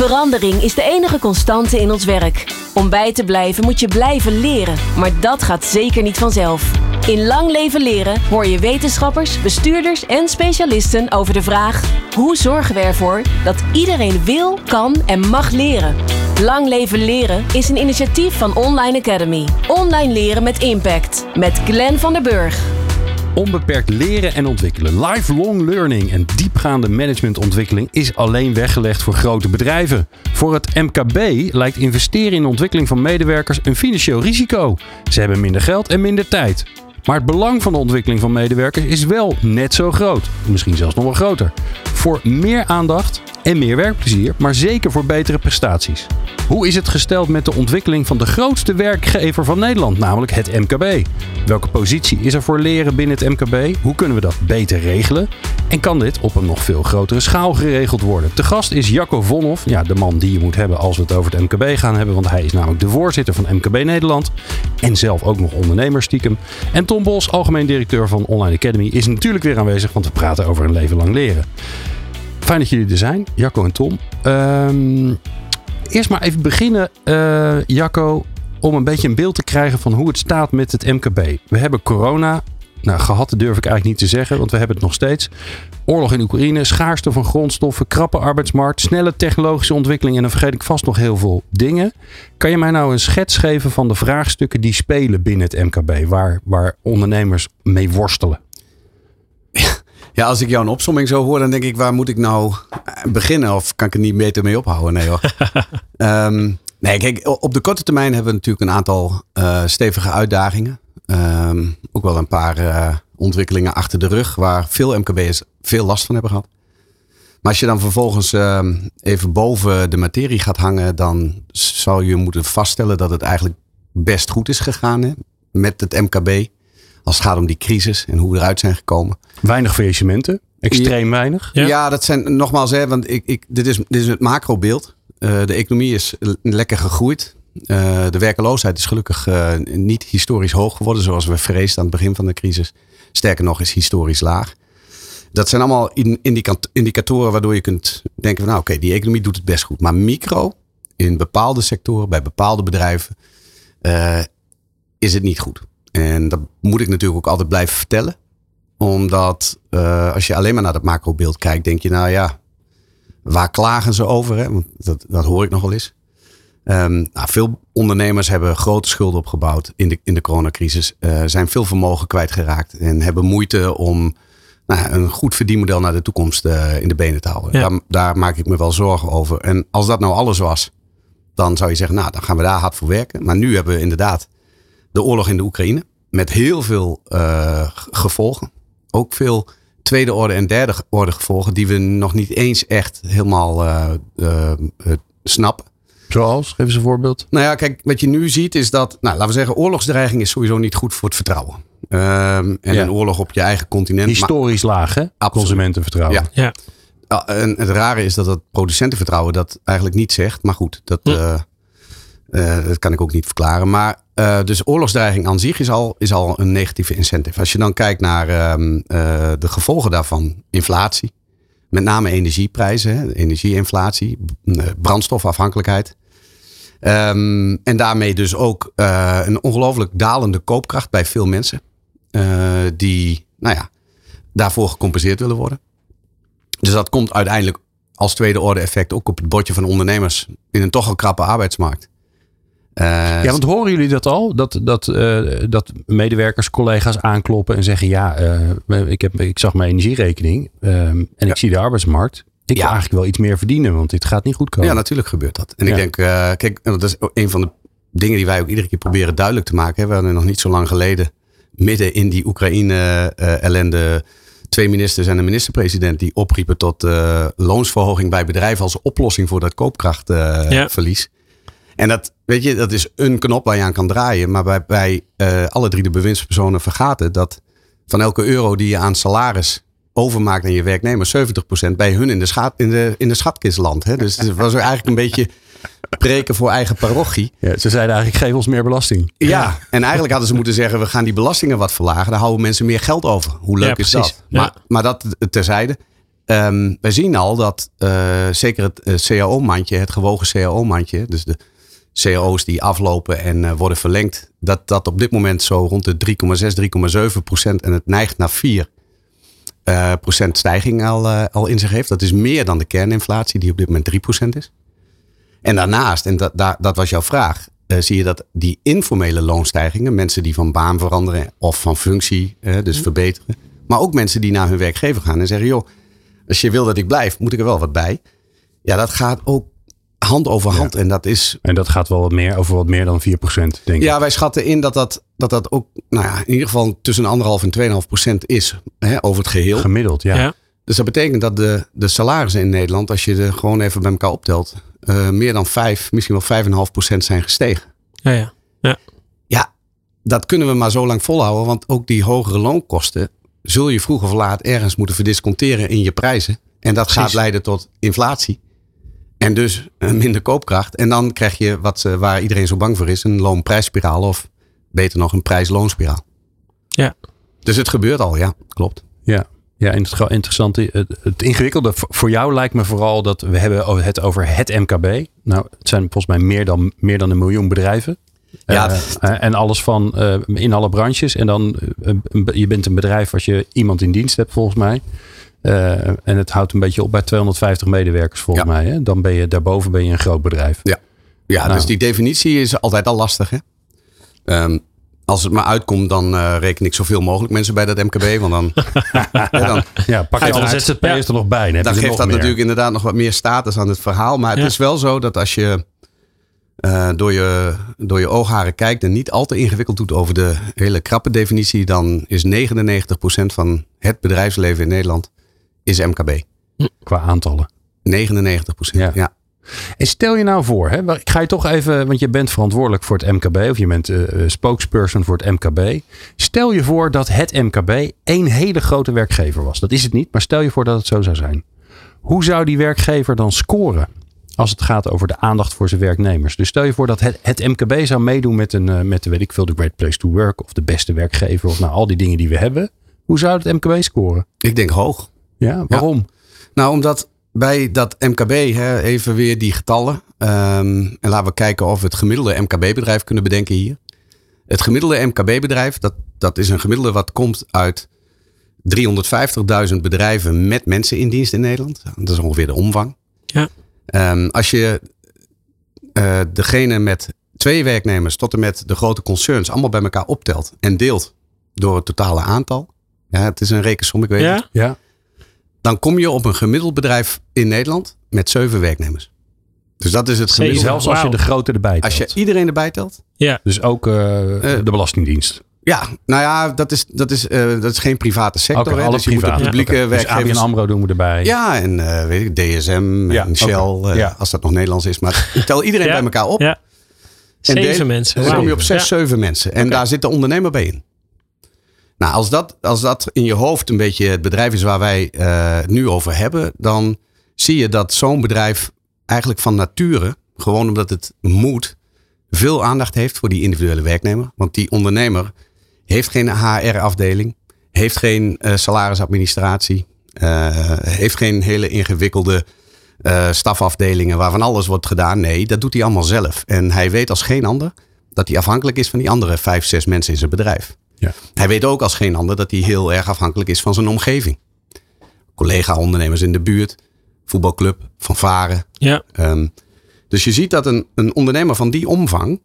Verandering is de enige constante in ons werk. Om bij te blijven moet je blijven leren, maar dat gaat zeker niet vanzelf. In Lang Leven Leren hoor je wetenschappers, bestuurders en specialisten over de vraag: hoe zorgen we ervoor dat iedereen wil, kan en mag leren? Lang Leven Leren is een initiatief van Online Academy. Online leren met impact. Met Glenn van der Burg. Onbeperkt leren en ontwikkelen, lifelong learning en diepgaande managementontwikkeling is alleen weggelegd voor grote bedrijven. Voor het MKB lijkt investeren in de ontwikkeling van medewerkers een financieel risico. Ze hebben minder geld en minder tijd. Maar het belang van de ontwikkeling van medewerkers is wel net zo groot. Misschien zelfs nog wel groter. Voor meer aandacht en meer werkplezier, maar zeker voor betere prestaties. Hoe is het gesteld met de ontwikkeling van de grootste werkgever van Nederland, namelijk het MKB? Welke positie is er voor leren binnen het MKB? Hoe kunnen we dat beter regelen? En kan dit op een nog veel grotere schaal geregeld worden? Te gast is Jacco Vonhoff, ja, de man die je moet hebben als we het over het MKB gaan hebben, want hij is namelijk de voorzitter van MKB Nederland en zelf ook nog ondernemer stiekem. En Tom Bos, algemeen directeur van Online Academy, is natuurlijk weer aanwezig, want we praten over een leven lang leren. Fijn dat jullie er zijn, Jacco en Tom. Ehm, eerst maar even beginnen, eh, Jacco, om een beetje een beeld te krijgen van hoe het staat met het MKB. We hebben corona. Nou, gehad durf ik eigenlijk niet te zeggen, want we hebben het nog steeds. Oorlog in Oekraïne, schaarste van grondstoffen, krappe arbeidsmarkt, snelle technologische ontwikkeling en dan vergeet ik vast nog heel veel dingen. Kan je mij nou een schets geven van de vraagstukken die spelen binnen het MKB, waar, waar ondernemers mee worstelen? Ja, als ik jou een opsomming zo hoor, dan denk ik, waar moet ik nou beginnen? Of kan ik er niet beter mee ophouden? Nee hoor. Ehm, nee, kijk, op de korte termijn hebben we natuurlijk een aantal uh, stevige uitdagingen. Ehm, ook wel een paar uh, ontwikkelingen achter de rug, waar veel MKB'ers veel last van hebben gehad. Maar als je dan vervolgens uh, even boven de materie gaat hangen, dan zou je moeten vaststellen dat het eigenlijk best goed is gegaan hè, met het MKB. Als het gaat om die crisis en hoe we eruit zijn gekomen. Weinig faillissementen. Extreem weinig. Ja. ja, dat zijn nogmaals, hè, want ik, ik, dit, is, dit is het macrobeeld. Uh, de economie is lekker gegroeid. Uh, de werkeloosheid is gelukkig uh, niet historisch hoog geworden, zoals we vreesden aan het begin van de crisis. Sterker nog, is historisch laag. Dat zijn allemaal indicatoren waardoor je kunt denken van nou oké, okay, die economie doet het best goed. Maar micro, in bepaalde sectoren, bij bepaalde bedrijven, is het niet goed. En dat moet ik natuurlijk ook altijd blijven vertellen. Omdat uh, als je alleen maar naar dat macrobeeld kijkt, denk je, nou ja, waar klagen ze over? Hè? Want dat, dat hoor ik nogal eens. Um, nou, veel ondernemers hebben grote schulden opgebouwd in de, in de coronacrisis. Uh, zijn veel vermogen kwijtgeraakt en hebben moeite om nou, een goed verdienmodel naar de toekomst uh, in de benen te houden. Ja. Daar, daar, maak ik me wel zorgen over. En als dat nou alles was, dan zou je zeggen, nou, dan gaan we daar hard voor werken. Maar nu hebben we inderdaad de oorlog in de Oekraïne. Met heel veel uh, gevolgen. Ook veel tweede orde en derde orde gevolgen die we nog niet eens echt helemaal uh, uh, snappen. Zoals? Geef eens een voorbeeld. Nou ja, kijk, wat je nu ziet is dat, nou, laten we zeggen, oorlogsdreiging is sowieso niet goed voor het vertrouwen. Um, en ja. een oorlog op je eigen continent. Historisch laag, hè? Absoluut. Consumentenvertrouwen. Ja. ja. En het rare is dat het producentenvertrouwen dat eigenlijk niet zegt. Maar goed, dat. Uh, dat kan ik ook niet verklaren. Maar uh, dus oorlogsdreiging aan zich is al, is al een negatieve incentive. Als je dan kijkt naar um, de gevolgen daarvan, inflatie. Met name energieprijzen, energieinflatie, brandstofafhankelijkheid. Um, en daarmee dus ook een ongelooflijk dalende koopkracht bij veel mensen. die, nou ja, daarvoor gecompenseerd willen worden. Dus dat komt uiteindelijk als tweede orde effect ook op het bordje van ondernemers in een toch al krappe arbeidsmarkt. Uh, ja, want horen jullie dat al? Dat, dat, uh, dat medewerkers, collega's aankloppen en zeggen: Ja, uh, ik, heb, ik zag mijn energierekening en ja. ik zie de arbeidsmarkt. Ik ja. wil eigenlijk wel iets meer verdienen, want dit gaat niet goed komen. Ja, natuurlijk gebeurt dat. En ja. ik denk, kijk, dat is een van de dingen die wij ook iedere keer proberen duidelijk te maken. We hadden nog niet zo lang geleden, midden in die Oekraïne-ellende, twee ministers en een minister-president die opriepen tot loonsverhoging bij bedrijven als oplossing voor dat koopkrachtverlies. En dat, weet je, dat is een knop waar je aan kan draaien. Maar bij, bij uh, alle drie de bewindspersonen vergaten dat van elke euro die je aan salaris overmaakt aan je werknemer, 70% bij hun in de, schat, in de, in de schatkist landt. Hè? Dus het was eigenlijk een beetje preken voor eigen parochie. Ja, ze zeiden eigenlijk, geef ons meer belasting. Ja, ja, en eigenlijk hadden ze moeten zeggen, we gaan die belastingen wat verlagen. Daar houden mensen meer geld over. Hoe leuk ja, is dat? Maar, maar dat terzijde. ehm, wij zien al dat uh, zeker het uh, CAO-mandje, het gewogen CAO-mandje, dus de CAO's die aflopen en uh, worden verlengd, dat dat op dit moment zo rond de 3,6, 3,7 procent en het neigt naar 4 procent stijging al, al in zich heeft. Dat is meer dan de kerninflatie die op dit moment 3 procent is. En daarnaast, en dat, dat, dat was jouw vraag, zie je dat die informele loonstijgingen, mensen die van baan veranderen of van functie, dus mm. verbeteren, maar ook mensen die naar hun werkgever gaan en zeggen: joh, als je wil dat ik blijf, moet ik er wel wat bij. Ja, dat gaat ook hand over hand. En dat is. En dat gaat wel wat meer, over wat meer dan 4%, denk ik. Ja, wij schatten in dat dat, dat, dat ook, nou ja, in ieder geval tussen 1,5 en 2,5% is hè, over het geheel. Gemiddeld, ja. ja. Dus dat betekent dat de, de salarissen in Nederland, als je er gewoon even bij elkaar optelt, uh, meer dan 5, misschien wel 5,5% zijn gestegen. Ja, ja. ja. Ja, dat kunnen we maar zo lang volhouden, want ook die hogere loonkosten zul je vroeg of laat ergens moeten verdisconteren in je prijzen. En dat gaat leiden tot inflatie. En dus minder koopkracht. En dan krijg je wat, uh, waar iedereen zo bang voor is: een loonprijsspiraal. Of beter nog, een prijs-loonspiraal. Ja. Dus het gebeurt al, ja, klopt. Ja. Ja, interessant. Het, het ingewikkelde voor jou lijkt me vooral dat we hebben het over het MKB. Nou, het zijn volgens mij meer dan, meer dan een miljoen bedrijven. Ja, uh, en alles van uh, in alle branches. En dan, je bent een bedrijf als je iemand in dienst hebt, volgens mij. En het houdt een beetje op bij 250 medewerkers, volgens mij. Hè? Dan ben je daarboven ben je een groot bedrijf. Ja, ja nou. dus die definitie is altijd al lastig. Hè? Um, als het maar uitkomt, dan uh, reken ik zoveel mogelijk mensen bij dat MKB. Want dan, ja, dan ja, pak je alle ZZP'ers er nog bij. Dan, dan geeft dat natuurlijk inderdaad nog wat meer status aan het verhaal. Maar het is wel zo dat als je uh, door, je, door je oogharen kijkt en niet al te ingewikkeld doet over de hele krappe definitie, dan is 99% van het bedrijfsleven in Nederland is MKB. Qua aantallen. 99%. Ja. ja. En stel je nou voor, hè, ik ga je toch even, want je bent verantwoordelijk voor het MKB of je bent uh, spokesperson voor het MKB. Stel je voor dat het MKB één hele grote werkgever was. Dat is het niet, maar stel je voor dat het zo zou zijn. Hoe zou die werkgever dan scoren? als het gaat over de aandacht voor zijn werknemers. Dus stel je voor dat het, het MKB zou meedoen met, een, uh, met de, weet ik veel, de Great Place to Work of de beste werkgever of nou al die dingen die we hebben. Hoe zou het MKB scoren? Ik denk hoog. Ja, waarom? Nou, omdat bij dat MKB, hè, even weer die getallen. Um, en laten we kijken of we het gemiddelde MKB-bedrijf kunnen bedenken hier. Het gemiddelde MKB-bedrijf, dat, dat is een gemiddelde wat komt uit 350.000 bedrijven met mensen in dienst in Nederland. Dat is ongeveer de omvang. Ja. Um, als je uh, degene met twee werknemers tot en met de grote concerns allemaal bij elkaar optelt en deelt door het totale aantal. Ja, het is een rekensom, ik weet ja? het. Ja. Dan kom je op een gemiddeld bedrijf in Nederland met zeven werknemers. Dus dat is het gemiddelde. Zelfs als je de grote erbij telt. Als je iedereen erbij telt. Ja. Dus ook uh, uh, de Belastingdienst. Ja, nou ja, dat is, dat is, uh, dat is geen private sector. Okay, hè? Dus je privaat. moet de publieke ja, okay. werkgevers... Dus ABN AMRO doen we erbij. Ja, en uh, weet ik, DSM ja, en Shell, okay. uh, ja. als dat nog Nederlands is. Maar tel iedereen ja. bij elkaar op. Ja. En zeven mensen. Dan kom je op zes, zeven mensen. En daar zit de ondernemer bij in. Nou, als dat, als dat in je hoofd een beetje het bedrijf is waar wij het nu over hebben, dan zie je dat zo'n bedrijf eigenlijk van nature, gewoon omdat het moet, veel aandacht heeft voor die individuele werknemer. Want die ondernemer heeft geen HR-afdeling, heeft geen uh, salarisadministratie, uh, heeft geen hele ingewikkelde stafafdelingen waarvan alles wordt gedaan. Nee, dat doet hij allemaal zelf. En hij weet als geen ander dat hij afhankelijk is van die andere vijf, zes mensen in zijn bedrijf. Ja. Hij weet ook als geen ander dat hij heel erg afhankelijk is van zijn omgeving. Collega-ondernemers in de buurt, voetbalclub, van varen. Ja. Um, dus je ziet dat een, een ondernemer van die omvang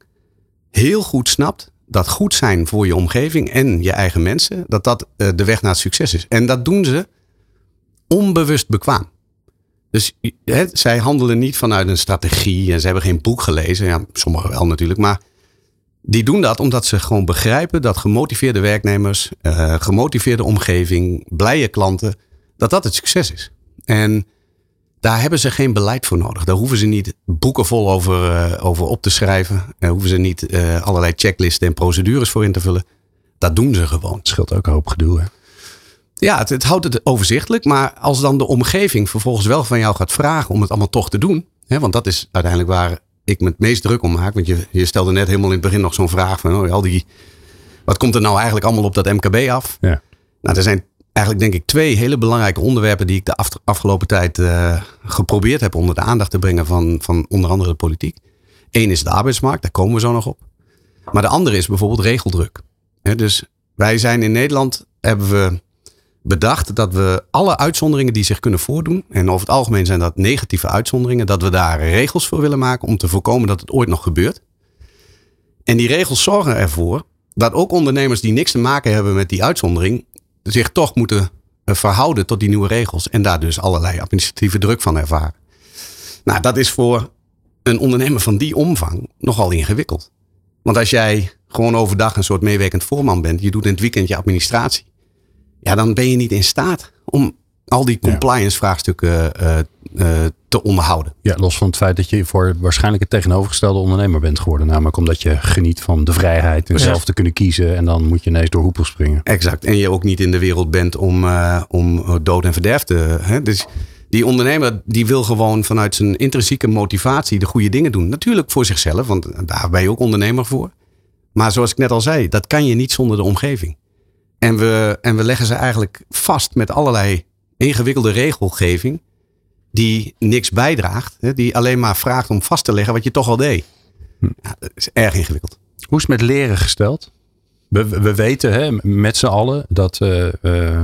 heel goed snapt dat goed zijn voor je omgeving en je eigen mensen, dat dat uh, de weg naar het succes is. En dat doen ze onbewust bekwaam. Dus he, zij handelen niet vanuit een strategie en ze hebben geen boek gelezen. Ja, sommigen wel natuurlijk, maar die doen dat omdat ze gewoon begrijpen dat gemotiveerde werknemers, uh, gemotiveerde omgeving, blije klanten, dat dat het succes is. En daar hebben ze geen beleid voor nodig. Daar hoeven ze niet boeken vol over, uh, over op te schrijven. Daar hoeven ze niet uh, allerlei checklisten en procedures voor in te vullen. Dat doen ze gewoon. Het scheelt ook een hoop gedoe. Hè? Ja, het, het, houdt het overzichtelijk. Maar als dan de omgeving vervolgens wel van jou gaat vragen om het allemaal toch te doen. Hè, want dat is uiteindelijk waar ik me het meest druk om maak. Want je, je stelde net helemaal in het begin nog zo'n vraag van oh, al die, wat komt er nou eigenlijk allemaal op dat MKB af? Ja. Nou, er zijn eigenlijk denk ik twee hele belangrijke onderwerpen die ik de afgelopen tijd uh, geprobeerd heb onder de aandacht te brengen van, van onder andere de politiek. Eén is de arbeidsmarkt, daar komen we zo nog op. Maar de andere is bijvoorbeeld regeldruk. dus wij zijn in Nederland, hebben we bedacht dat we alle uitzonderingen die zich kunnen voordoen, en over het algemeen zijn dat negatieve uitzonderingen, dat we daar regels voor willen maken om te voorkomen dat het ooit nog gebeurt. En die regels zorgen ervoor dat ook ondernemers die niks te maken hebben met die uitzondering, zich toch moeten eh, verhouden tot die nieuwe regels. En daar dus allerlei administratieve druk van ervaren. Nou, dat is voor een ondernemer van die omvang nogal ingewikkeld. Want als jij gewoon overdag een soort meewerkend voorman bent, je doet in het weekend je administratie. Ja, dan ben je niet in staat om al die compliance vraagstukken uh, uh, te onderhouden. Ja, los van het feit dat je voor waarschijnlijk het tegenovergestelde ondernemer bent geworden. Namelijk omdat je geniet van de vrijheid en zelf te kunnen kiezen. En dan moet je ineens door hoepels springen. Exact. En je ook niet in de wereld bent om, uh, om dood en verderf te... Hè? Dus die ondernemer die wil gewoon vanuit zijn intrinsieke motivatie de goede dingen doen. Natuurlijk voor zichzelf, want daar ben je ook ondernemer voor. Maar zoals ik net al zei, dat kan je niet zonder de omgeving. En we, en we leggen ze eigenlijk vast met allerlei ingewikkelde regelgeving die niks bijdraagt. Die alleen maar vraagt om vast te leggen wat je toch al deed. Hm. Ja, dat is erg ingewikkeld. Hoe is het met leren gesteld? We, we weten hè, met z'n allen dat uh, uh,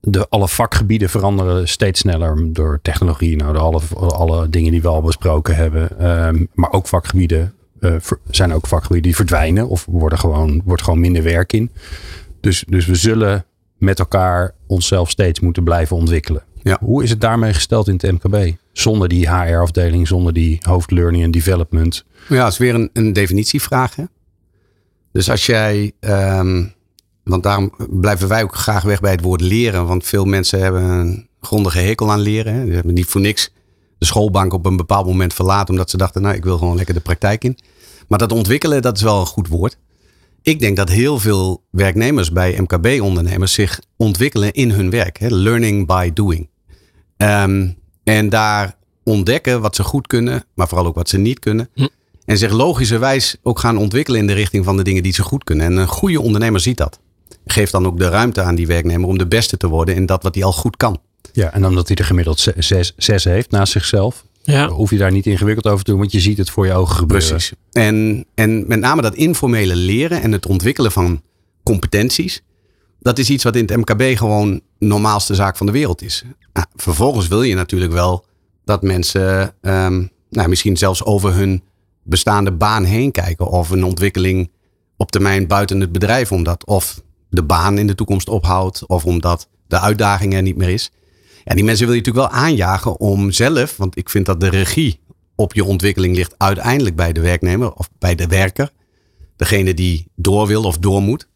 de, alle vakgebieden veranderen steeds sneller door technologie. Nou, de alle, alle dingen die we al besproken hebben. Um, maar ook vakgebieden uh, zijn ook vakgebieden die verdwijnen of worden gewoon, wordt gewoon minder werk in. Dus, dus we zullen met elkaar onszelf steeds moeten blijven ontwikkelen. Ja. Hoe is het daarmee gesteld in het MKB? Zonder die HR-afdeling, zonder die hoofd learning en development. Ja, het is weer een, een definitievraag. Hè? Dus als jij, um, want daarom blijven wij ook graag weg bij het woord leren. Want veel mensen hebben een grondige hekel aan leren. Hè? Die hebben niet voor niks de schoolbank op een bepaald moment verlaten. Omdat ze dachten, nou ik wil gewoon lekker de praktijk in. Maar dat ontwikkelen, dat is wel een goed woord. Ik denk dat heel veel werknemers bij MKB-ondernemers zich ontwikkelen in hun werk. Hè? Learning by doing. Um, en daar ontdekken wat ze goed kunnen, maar vooral ook wat ze niet kunnen. Hm. En zich logischerwijs ook gaan ontwikkelen in de richting van de dingen die ze goed kunnen. En een goede ondernemer ziet dat. Geeft dan ook de ruimte aan die werknemer om de beste te worden in dat wat hij al goed kan. Ja, en omdat hij er gemiddeld zes, zes heeft naast zichzelf, ja. hoef je daar niet ingewikkeld over te doen, want je ziet het voor je ogen gebeuren. Precies. En, en met name dat informele leren en het ontwikkelen van competenties, dat is iets wat in het MKB gewoon normaalste zaak van de wereld is. Nou, vervolgens wil je natuurlijk wel dat mensen um, nou, misschien zelfs over hun bestaande baan heen kijken of een ontwikkeling op termijn buiten het bedrijf, omdat of de baan in de toekomst ophoudt of omdat de uitdaging er niet meer is. En die mensen wil je natuurlijk wel aanjagen om zelf, want ik vind dat de regie op je ontwikkeling ligt uiteindelijk bij de werknemer of bij de werker. Degene die door wil of door moet.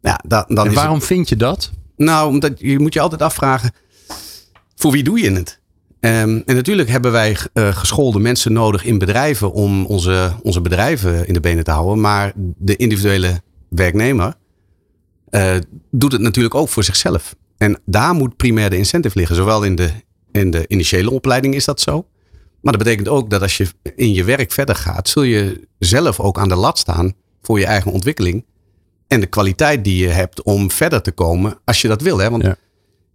Ja, dan, dan en waarom vind je dat? Nou, omdat je moet je altijd afvragen, voor wie doe je het? Um, en natuurlijk hebben wij uh, geschoolde mensen nodig in bedrijven om onze, onze bedrijven in de benen te houden. Maar de individuele werknemer uh, doet het natuurlijk ook voor zichzelf. En daar moet primair de incentive liggen. Zowel in de, in de initiële opleiding is dat zo. Maar dat betekent ook dat als je in je werk verder gaat, zul je zelf ook aan de lat staan voor je eigen ontwikkeling. En de kwaliteit die je hebt om verder te komen als je dat wil. Hè? Want ik,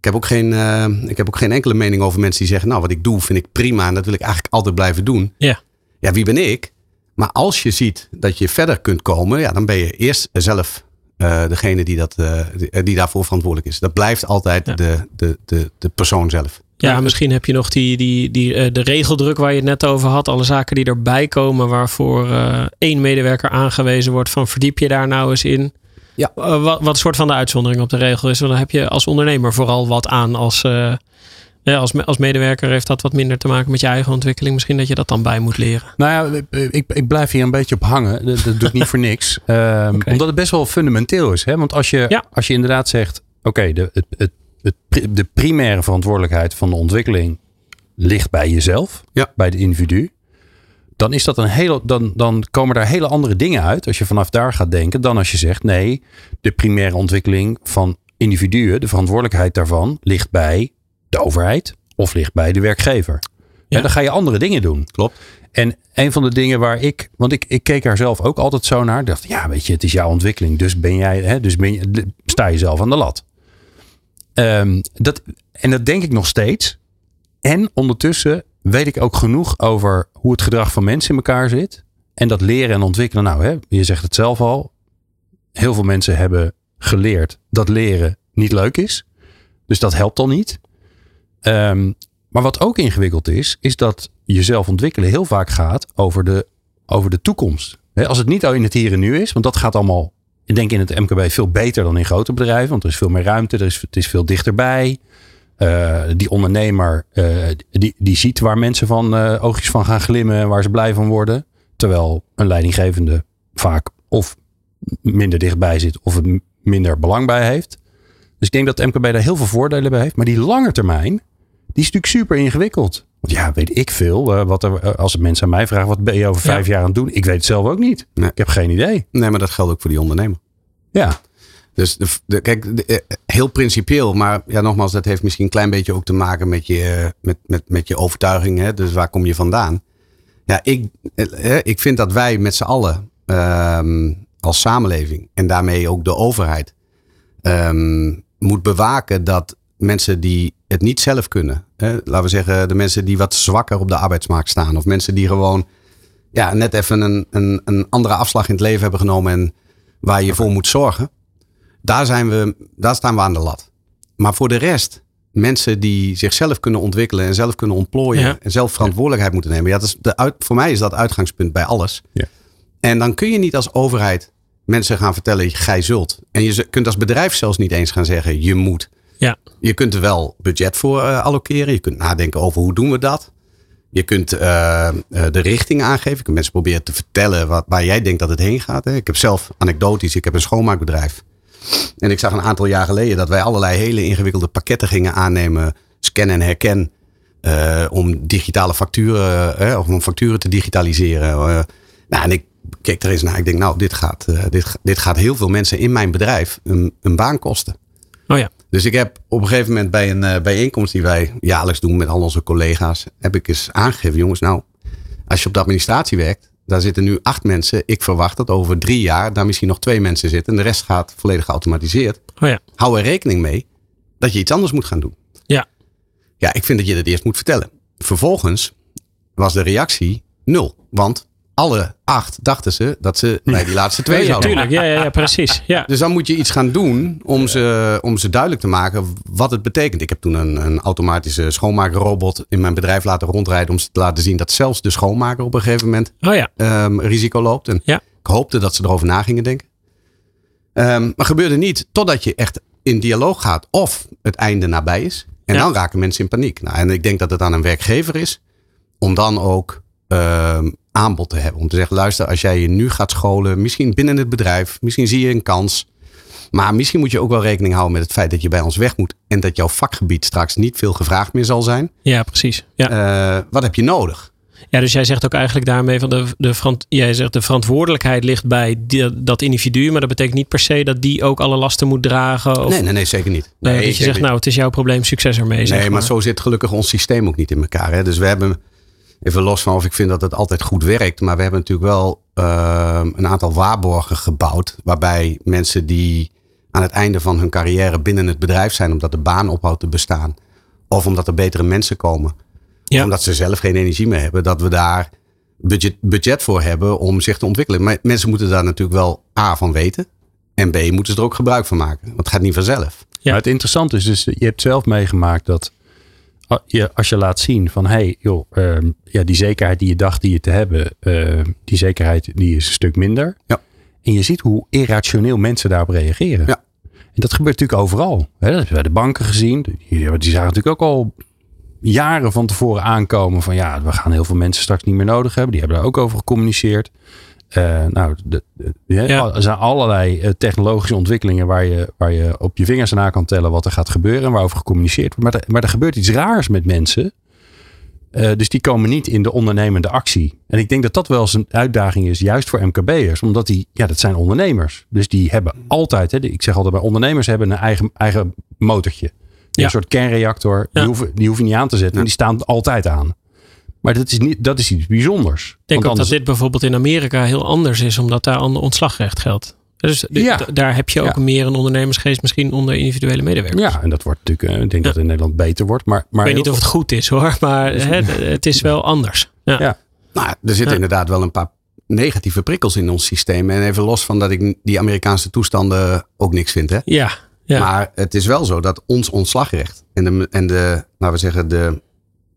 heb ook geen, uh, ik heb ook geen enkele mening over mensen die zeggen, nou wat ik doe vind ik prima en dat wil ik eigenlijk altijd blijven doen. Ja, ja wie ben ik? Maar als je ziet dat je verder kunt komen, ja, dan ben je eerst zelf uh, degene die, dat, uh, die, daarvoor verantwoordelijk is. Dat blijft altijd de, de, de, de persoon zelf. Ja, misschien heb je nog die, die, die, de regeldruk waar je het net over had. Alle zaken die erbij komen waarvoor één medewerker aangewezen wordt van verdiep je daar nou eens in. Ja. wat, wat een soort van de uitzondering op de regel is. Want dan heb je als ondernemer vooral wat aan als ja, als, als medewerker heeft dat wat minder te maken met je eigen ontwikkeling. Misschien dat je dat dan bij moet leren. Nou ja, ik, ik blijf hier een beetje op hangen. Dat, dat doe ik niet voor niks. Um, Omdat het best wel fundamenteel is. Hè? Want als je, ja. als je inderdaad zegt, oké, de, het, het, het, de primaire verantwoordelijkheid van de ontwikkeling ligt bij jezelf, ja. bij de individu. Dan, is dat een hele, dan, dan komen daar hele andere dingen uit als je vanaf daar gaat denken. Dan als je zegt, nee, de primaire ontwikkeling van individuen, de verantwoordelijkheid daarvan, ligt bij de overheid of ligt bij de werkgever. Ja. En dan ga je andere dingen doen. Klopt. En een van de dingen waar ik, want ik, ik keek daar zelf ook altijd zo naar, dacht ja, weet je, het is jouw ontwikkeling, dus ben jij, hè, dus ben je, sta je zelf aan de lat. Ehm, dat, en dat denk ik nog steeds. En ondertussen weet ik ook genoeg over hoe het gedrag van mensen in elkaar zit. En dat leren en ontwikkelen. Nou, hè, je zegt het zelf al. Heel veel mensen hebben geleerd dat leren niet leuk is. Dus dat helpt al niet. Ehm, maar wat ook ingewikkeld is, is dat jezelf ontwikkelen heel vaak gaat over de, over de toekomst. als het niet al in het hier en nu is, want dat gaat allemaal, ik denk in het MKB veel beter dan in grote bedrijven, want er is veel meer ruimte, er is, het is veel dichterbij. Uh, die ondernemer, uh, die, die ziet waar mensen van uh, oogjes van gaan glimmen en waar ze blij van worden. Terwijl een leidinggevende vaak of minder dichtbij zit of het minder belang bij heeft. Dus ik denk dat MKB daar heel veel voordelen bij heeft. Maar die lange termijn, die is natuurlijk super ingewikkeld. Want ja, weet ik veel. Uh, wat er, uh, als mensen aan mij vragen, wat ben je over vijf jaar aan het doen? Ik weet het zelf ook niet. Nee. Ik heb geen idee. Nee, maar dat geldt ook voor die ondernemer. Ja. Dus de, de, kijk, de, eh, heel principieel. Maar ja, nogmaals, dat heeft misschien een klein beetje ook te maken met je, met, met, met je overtuiging. Hè? Dus waar kom je vandaan? Ja, ik, ik vind dat wij met z'n allen ehm, als samenleving en daarmee ook de overheid um, moet bewaken dat mensen die het niet zelf kunnen, hè, laten we zeggen de mensen die wat zwakker op de arbeidsmarkt staan, of mensen die gewoon ja, net even een, een, een andere afslag in het leven hebben genomen en waar je voor moet zorgen, daar, zijn we, daar staan we aan de lat. Maar voor de rest, mensen die zichzelf kunnen ontwikkelen en zelf kunnen ontplooien en zelf verantwoordelijkheid moeten nemen, ja, dat is de uit, voor mij is dat uitgangspunt bij alles. Ja. En dan kun je niet als overheid mensen gaan vertellen, gij zult. En je kunt als bedrijf zelfs niet eens gaan zeggen, je moet. Ja. Je kunt er wel budget voor uh, allokeren. Je kunt nadenken over hoe doen we dat. Je kunt uh, uh, de richting aangeven. Je kunt mensen proberen te vertellen wat, waar jij denkt dat het heen gaat. Hè. Ik heb zelf anekdotisch, ik heb een schoonmaakbedrijf. En ik zag een aantal jaar geleden dat wij allerlei hele ingewikkelde pakketten gingen aannemen. Scan en herken. om digitale facturen, of om facturen te digitaliseren. nou, en ik keek er eens naar. Ik denk, nou, dit gaat, dit, dit gaat heel veel mensen in mijn bedrijf een, een baan kosten. Oh ja. Dus ik heb op een gegeven moment bij een uh, bijeenkomst die wij jaarlijks doen met al onze collega's, heb ik eens aangegeven, jongens, nou, als je op de administratie werkt, daar zitten nu acht mensen. Ik verwacht dat over drie jaar daar misschien nog twee mensen zitten en de rest gaat volledig geautomatiseerd. Oh ja. Hou er rekening mee dat je iets anders moet gaan doen. Ja. Ja, ik vind dat je dat eerst moet vertellen. Vervolgens was de reactie nul. Want alle acht dachten ze dat ze bij die laatste twee ja, zouden. Tuurlijk, ja, ja, ja, precies. Ja. Dus dan moet je iets gaan doen om ze, om ze duidelijk te maken wat het betekent. Ik heb toen een, een automatische schoonmakerrobot in mijn bedrijf laten rondrijden om ze te laten zien dat zelfs de schoonmaker op een gegeven moment oh ja. um, risico loopt. En ja. ik hoopte dat ze erover na gingen denken. Um, maar gebeurde niet totdat je echt in dialoog gaat of het einde nabij is. En dan raken mensen in paniek. Nou, en ik denk dat het aan een werkgever is om dan ook ehm, aanbod te hebben. Om te zeggen, luister, als jij je nu gaat scholen, misschien binnen het bedrijf, misschien zie je een kans. Maar misschien moet je ook wel rekening houden met het feit dat je bij ons weg moet. En dat jouw vakgebied straks niet veel gevraagd meer zal zijn. ja, precies. Ja. Eh, wat heb je nodig? ja, dus jij zegt ook eigenlijk daarmee van de, de, verant- jij zegt de verantwoordelijkheid ligt bij die- dat individu. Maar dat betekent niet per se dat die ook alle lasten moet dragen. Of nee, nee, nee, zeker niet. Nee, dat je zegt, nou, het is jouw probleem, succes ermee. Nee, maar zo zit gelukkig ons systeem ook niet in elkaar. Hè? Dus we hebben, even los van of ik vind dat het altijd goed werkt, maar we hebben natuurlijk wel ehm, een aantal waarborgen gebouwd. Waarbij mensen die aan het einde van hun carrière binnen het bedrijf zijn, omdat de baan ophoudt te bestaan, of omdat er betere mensen komen, Ja. omdat ze zelf geen energie meer hebben, dat we daar budget, budget voor hebben om zich te ontwikkelen. Maar mensen moeten daar natuurlijk wel A van weten. En B moeten ze er ook gebruik van maken. Want het gaat niet vanzelf. Ja. Maar het interessante is dus, je hebt zelf meegemaakt dat je, als je laat zien van hé, hey, joh, ehm, ja, die zekerheid die je dacht die je te hebben, ehm, die zekerheid die is een stuk minder. Ja. En je ziet hoe irrationeel mensen daarop reageren. Ja. En dat gebeurt natuurlijk overal. Hè? Dat hebben we bij de banken gezien. Die, die zagen natuurlijk ook al jaren van tevoren aankomen van ja, we gaan heel veel mensen straks niet meer nodig hebben. Die hebben daar ook over gecommuniceerd. Eh, nou, de, de- ja, er zijn allerlei eh, technologische ontwikkelingen waar je, waar je op je vingers na kan tellen wat er gaat gebeuren en waarover gecommuniceerd wordt. Maar, er- maar er gebeurt iets raars met mensen. Eh, dus die komen niet in de ondernemende actie. En ik denk dat dat wel eens een uitdaging is, juist voor MKB'ers. Omdat die, ja, dat zijn ondernemers. Dus die hebben altijd, hè, ik zeg altijd bij ondernemers hebben een eigen, eigen motortje. Ja. Een soort kernreactor. Ja. Die, hoeven, die hoef je niet aan te zetten. En die staan altijd aan. Maar dat is, niet, dat is iets bijzonders. Ik denk ook dat dit bijvoorbeeld in Amerika heel anders is, omdat daar ander ontslagrecht geldt. Dus ja. daar heb je ook meer een ondernemersgeest misschien onder individuele medewerkers. Ja, en dat wordt natuurlijk, ik denk dat het in Nederland beter wordt. Maar, maar ik weet niet of het goed is hoor, maar het is wel anders. Ja. Nou, er zitten inderdaad wel een paar negatieve prikkels in ons systeem. En even los van dat ik die Amerikaanse toestanden ook niks vind. Hè? Ja, ja. Maar het is wel zo dat ons ontslagrecht en de, en de laten we zeggen, de,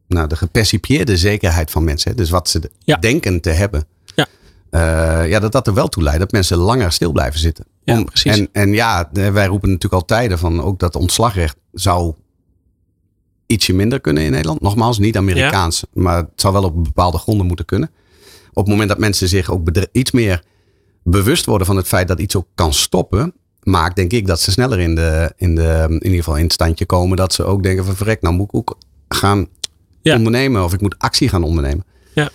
nou, de gepercipieerde zekerheid van mensen, dus wat ze denken te hebben, ja. Uh, ja, dat dat er wel toe leidt dat mensen langer stil blijven zitten. Ja, precies. En, en ja, wij roepen natuurlijk al tijden van ook dat ontslagrecht zou ietsje minder kunnen in Nederland. Nogmaals, niet Amerikaans, maar het zou wel op bepaalde gronden moeten kunnen. Op het moment dat mensen zich ook iets meer bewust worden van het feit dat iets ook kan stoppen, maakt denk ik dat ze sneller in, de, in, de, in ieder geval in het standje komen. Dat ze ook denken van verrek, nou moet ik ook gaan ondernemen of ik moet actie gaan ondernemen. Ja.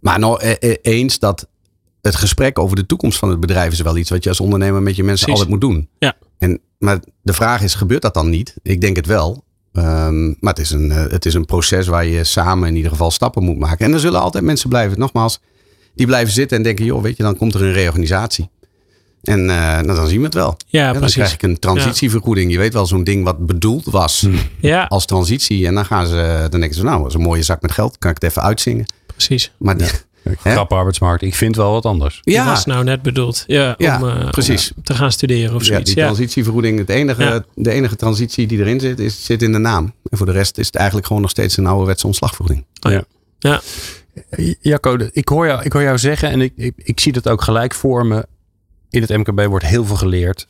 Maar nou e, e, eens dat het gesprek over de toekomst van het bedrijf is wel iets wat je als ondernemer met je mensen altijd moet doen. Ja. En, maar de vraag is, gebeurt dat dan niet? Ik denk het wel. Um, maar het is, een, uh, het is een proces waar je samen in ieder geval stappen moet maken. En er zullen altijd mensen blijven, nogmaals, die blijven zitten en denken, joh, weet je, dan komt er een reorganisatie. En uh, nou, dan zien we het wel. Ja, dan precies. krijg ik een transitievergoeding. Je weet wel, zo'n ding wat bedoeld was hm. ja. als transitie. En dan gaan ze, dan denken ze, nou, dat is een mooie zak met geld. Kan ik het even uitzingen. Precies. Maar die, Grappe arbeidsmarkt. Ik vind wel wat anders. Ja. Die was nou net bedoeld. Ja, ja om, uh, precies. Om te gaan studeren of zoiets. Ja, die transitievergoeding. Het enige, De enige transitie die erin zit, is, zit in de naam. En voor de rest is het eigenlijk gewoon nog steeds een ouderwetse ontslagvergoeding. Oh, ja. ja. Jacco, ik hoor jou, ik hoor jou zeggen en ik, ik, ik zie dat ook gelijk voor me. In het MKB wordt heel veel geleerd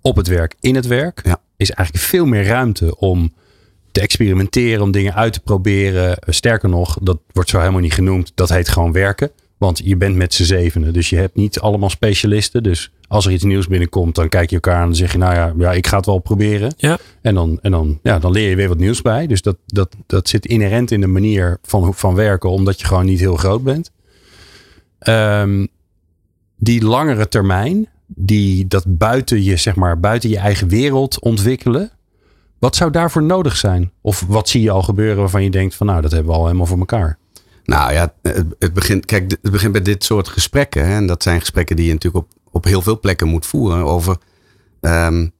op het werk, in het werk. Ja. Is eigenlijk veel meer ruimte om te experimenteren, om dingen uit te proberen. Sterker nog, dat wordt zo helemaal niet genoemd. Dat heet gewoon werken. Want je bent met z'n zevenen. Dus je hebt niet allemaal specialisten. Dus als er iets nieuws binnenkomt, dan kijk je elkaar en dan zeg je, nou ja, ja ik ga het wel proberen. Ja. En, dan, en dan, ja, dan leer je weer wat nieuws bij. Dus dat, dat, dat zit inherent in de manier van, van werken, omdat je gewoon niet heel groot bent. Um, die langere termijn, die dat buiten je, zeg maar, buiten je eigen wereld ontwikkelen. Wat zou daarvoor nodig zijn? Of wat zie je al gebeuren waarvan je denkt van nou, dat hebben we al helemaal voor elkaar? Nou ja, het, het begint, kijk, het begint bij dit soort gesprekken. Hè, en dat zijn gesprekken die je natuurlijk op, op heel veel plekken moet voeren. Over, um,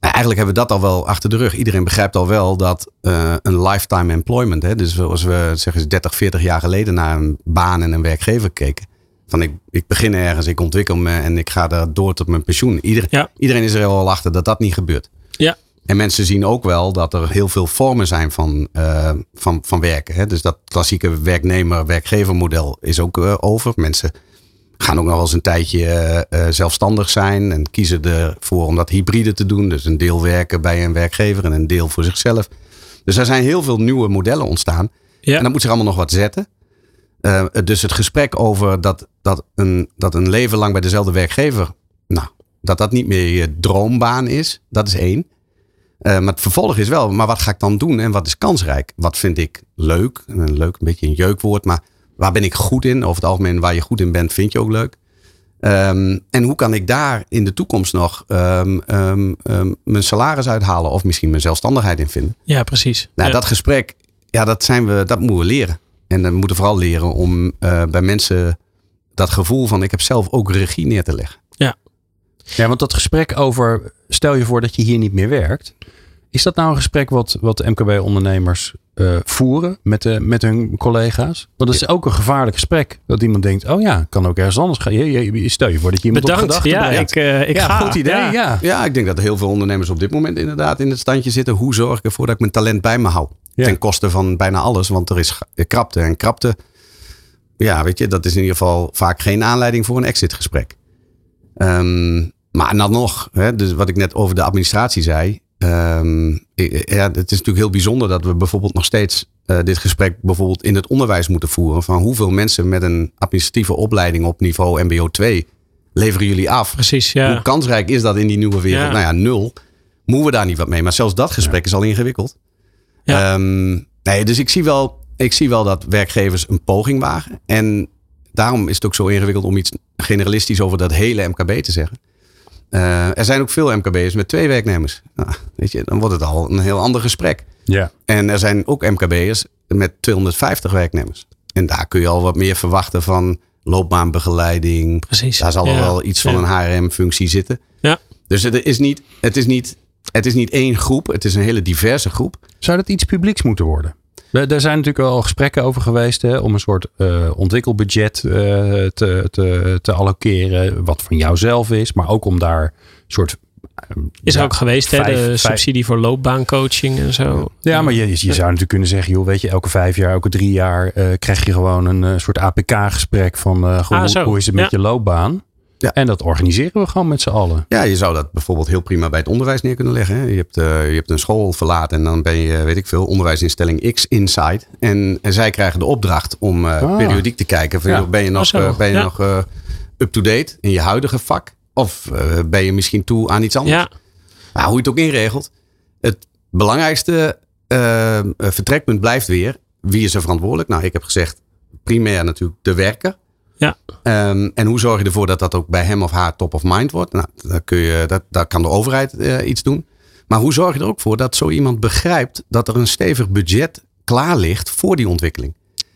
eigenlijk hebben we dat al wel achter de rug. Iedereen begrijpt al wel dat uh, een lifetime employment. Hè, dus als we zeggen 30, 40 jaar geleden naar een baan en een werkgever keken. Van ik, ik begin ergens, ik ontwikkel me en ik ga daar door tot mijn pensioen. Iedereen, ja. iedereen is er al achter dat dat niet gebeurt. Ja. En mensen zien ook wel dat er heel veel vormen zijn van, uh, van, van werken. Hè? Dus dat klassieke werknemer-werkgever model is ook uh, over. Mensen gaan ook nog wel eens een tijdje uh, zelfstandig zijn en kiezen ervoor om dat hybride te doen. Dus een deel werken bij een werkgever en een deel voor zichzelf. Dus er zijn heel veel nieuwe modellen ontstaan. Ja. En dan moet zich allemaal nog wat zetten. Uh, dus het gesprek over dat, dat, een, dat een leven lang bij dezelfde werkgever, nou, dat dat niet meer je droombaan is, dat is één. Uh, maar het vervolg is wel, maar wat ga ik dan doen en wat is kansrijk? Wat vind ik leuk? Een leuk, een beetje een jeukwoord, maar waar ben ik goed in? Over het algemeen, waar je goed in bent, vind je ook leuk. Um, en hoe kan ik daar in de toekomst nog um, um, mijn salaris uithalen of misschien mijn zelfstandigheid in vinden? Ja, precies. Nou, ja. dat gesprek, ja, dat, zijn we, dat moeten we leren. En we moeten vooral leren om uh, bij mensen dat gevoel van ik heb zelf ook regie neer te leggen. Ja. Ja, want dat gesprek over stel je voor dat je hier niet meer werkt. Is dat nou een gesprek wat, wat MKB-ondernemers uh, voeren met, de, met hun collega's? Want dat is ook een gevaarlijk gesprek. Dat iemand denkt, oh ja, kan ook ergens anders gaan. Je, je, stel je voor dat je iemand Bedankt. op gedachten ja, brengt. Ik, uh, ik ja, ga. goed idee. Ja. Ja. ja, ik denk dat heel veel ondernemers op dit moment inderdaad in het standje zitten. Hoe zorg ik ervoor dat ik mijn talent bij me hou? Ja. Ten koste van bijna alles, want er is krapte. En krapte, ja, weet je, dat is in ieder geval vaak geen aanleiding voor een exitgesprek. Um, maar dan nog, hè, dus wat ik net over de administratie zei. Um, ja, het is natuurlijk heel bijzonder dat we bijvoorbeeld nog steeds uh, dit gesprek bijvoorbeeld in het onderwijs moeten voeren. Van hoeveel mensen met een administratieve opleiding op niveau MBO 2 leveren jullie af? Precies, ja. Hoe kansrijk is dat in die nieuwe wereld? Ja. Nou ja, nul. Moeten we daar niet wat mee? Maar zelfs dat gesprek ja. is al ingewikkeld. Ja. Um, nee, dus ik zie, wel, ik zie wel dat werkgevers een poging wagen. En daarom is het ook zo ingewikkeld om iets generalistisch over dat hele MKB te zeggen. Uh, er zijn ook veel MKB'ers met twee werknemers. Nou, weet je, dan wordt het al een heel ander gesprek. Ja. En er zijn ook MKB'ers met 250 werknemers. En daar kun je al wat meer verwachten van loopbaanbegeleiding. Precies. Daar zal er Ja. wel iets van Ja. een HRM-functie zitten. Ja. Dus het is, niet, het, is niet, het is niet één groep, het is een hele diverse groep. Zou dat iets publieks moeten worden? Er daar zijn natuurlijk al gesprekken over geweest hè, om een soort eh, ontwikkelbudget eh, te, te, te allokeren. Wat van jou zelf is, maar ook om daar een soort. eh, Is er ja, ook geweest, hè? de vijf- subsidie voor loopbaancoaching en zo. Ja, maar je, je zou natuurlijk kunnen zeggen, joh, weet je, elke vijf jaar, elke drie jaar eh, krijg je gewoon een soort APK-gesprek van eh, Ah, hoe, hoe is het met Ja. je loopbaan? Ja. En dat organiseren we gewoon met z'n allen. Ja, je zou dat bijvoorbeeld heel prima bij het onderwijs neer kunnen leggen. Hè. Je, hebt, eh, je hebt een school verlaten en dan ben je, weet ik veel, onderwijsinstelling X inside. En, en zij krijgen de opdracht om eh, Ah. periodiek te kijken. Van, Ja. ben je nog, zo. eh, ben je Ja. nog up-to-date in je huidige vak? Of ben je misschien toe aan iets anders? Ja, Nou, hoe je het ook inregelt. Het belangrijkste vertrekpunt blijft weer. Wie is er verantwoordelijk? Nou, ik heb gezegd primair natuurlijk de werker. Ja. Ehm, en hoe zorg je ervoor dat dat ook bij hem of haar top of mind wordt? Nou, daar, kun je, dat, daar kan de overheid eh, iets doen. Maar hoe zorg je er ook voor dat zo iemand begrijpt dat er een stevig budget klaar ligt voor die ontwikkeling?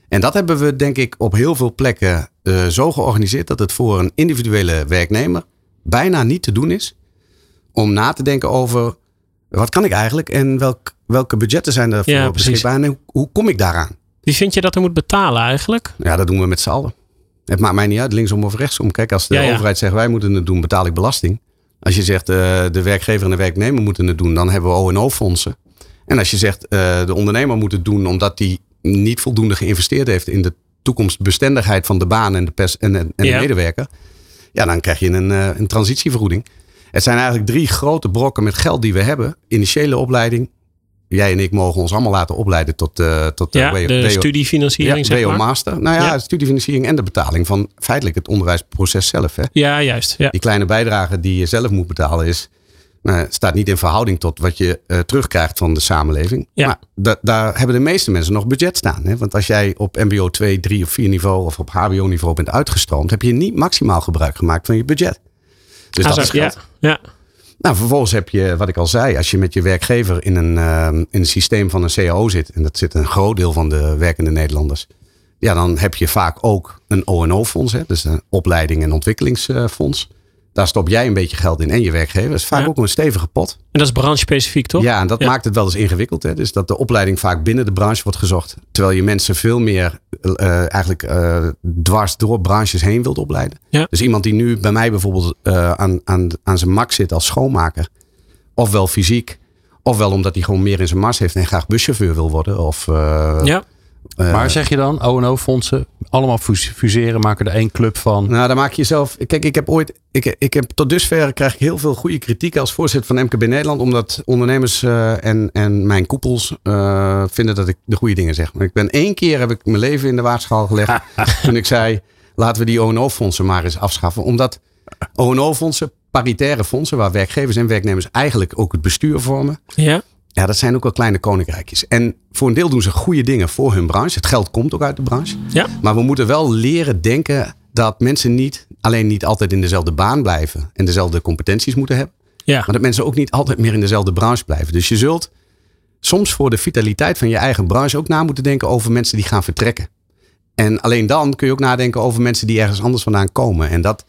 En dat hebben we denk ik op heel veel plekken eh, zo georganiseerd dat het voor een individuele werknemer bijna niet te doen is om na te denken over wat kan ik eigenlijk en welk, welke budgetten zijn er voor Ja, beschikbaar en hoe, hoe kom ik daaraan? wie vind je dat er moet betalen eigenlijk? Ja, dat doen we met z'n allen. Het maakt mij niet uit, linksom of rechtsom. Kijk, als de Ja, ja. overheid zegt wij moeten het doen, betaal ik belasting. Als je zegt eh, de werkgever en de werknemer moeten het doen, dan hebben we O&O-fondsen. En als je zegt eh, de ondernemer moet het doen omdat hij niet voldoende geïnvesteerd heeft in de toekomstbestendigheid van de baan en de, pers en, en Ja. de medewerker. Ja, dan krijg je een, eh, een transitievergoeding. Het zijn eigenlijk drie grote brokken met geld die we hebben. Initiële opleiding. Jij en ik mogen ons allemaal laten opleiden tot, eh tot Ja, WO de studiefinanciering, ja, zeg maar. Master. Nou ja, Ja. studiefinanciering en de betaling van feitelijk het onderwijsproces zelf. Hè. Ja, juist. Ja. Die kleine bijdrage die je zelf moet betalen is, nou, staat niet in verhouding tot wat je eh, terugkrijgt van de samenleving. Ja. Maar da- daar hebben de meeste mensen nog budget staan. Hè. Want als jij op mbo 2, 3 of 4 niveau of op hbo niveau bent uitgestroomd, heb je niet maximaal gebruik gemaakt van je budget. Dus Ah, dat zo, is geld. ja, ja. Nou, vervolgens heb je, wat ik al zei, als je met je werkgever in een, ehm, in een systeem van een CAO zit, en dat zit een groot deel van de werkende Nederlanders, ja, dan heb je vaak ook een O&O-fonds, dus een opleiding- en ontwikkelingsfonds. Daar stop jij een beetje geld in en je werkgever. Dat is vaak Ja. ook een stevige pot. En dat is branche-specifiek, toch? Ja, en dat maakt het wel eens ingewikkeld. Hè? Dus dat de opleiding vaak binnen de branche wordt gezocht. Terwijl je mensen veel meer eh, eigenlijk eh, dwars door branches heen wilt opleiden. Ja. Dus iemand die nu bij mij bijvoorbeeld eh, aan, aan, aan zijn mak zit als schoonmaker. Ofwel fysiek. Ofwel omdat hij gewoon meer in zijn mars heeft en graag buschauffeur wil worden. Of, Ja. Eh, maar zeg je dan, O&O-fondsen, allemaal fus- fuseren, maken er één club van. Nou, dan maak je jezelf. Kijk, ik heb ooit. Ik, ik heb tot dusver krijg ik heel veel goede kritiek als voorzitter van MKB Nederland. Omdat ondernemers eh, en, en mijn koepels eh, vinden dat ik de goede dingen zeg. Maar ik ben één keer heb ik mijn leven in de waagschaal gelegd. toen ik zei: laten we die O&O-fondsen maar eens afschaffen. Omdat O&O-fondsen, paritaire fondsen, waar werkgevers en werknemers eigenlijk ook het bestuur vormen. Ja. Ja, dat zijn ook wel kleine koninkrijkjes. En voor een deel doen ze goede dingen voor hun branche. Het geld komt ook uit de branche. Ja. Maar we moeten wel leren denken dat mensen niet alleen niet altijd in dezelfde baan blijven en dezelfde competenties moeten hebben. Ja. Maar dat mensen ook niet altijd meer in dezelfde branche blijven. Dus je zult soms voor de vitaliteit van je eigen branche ook na moeten denken over mensen die gaan vertrekken. En alleen dan kun je ook nadenken over mensen die ergens anders vandaan komen. En dat,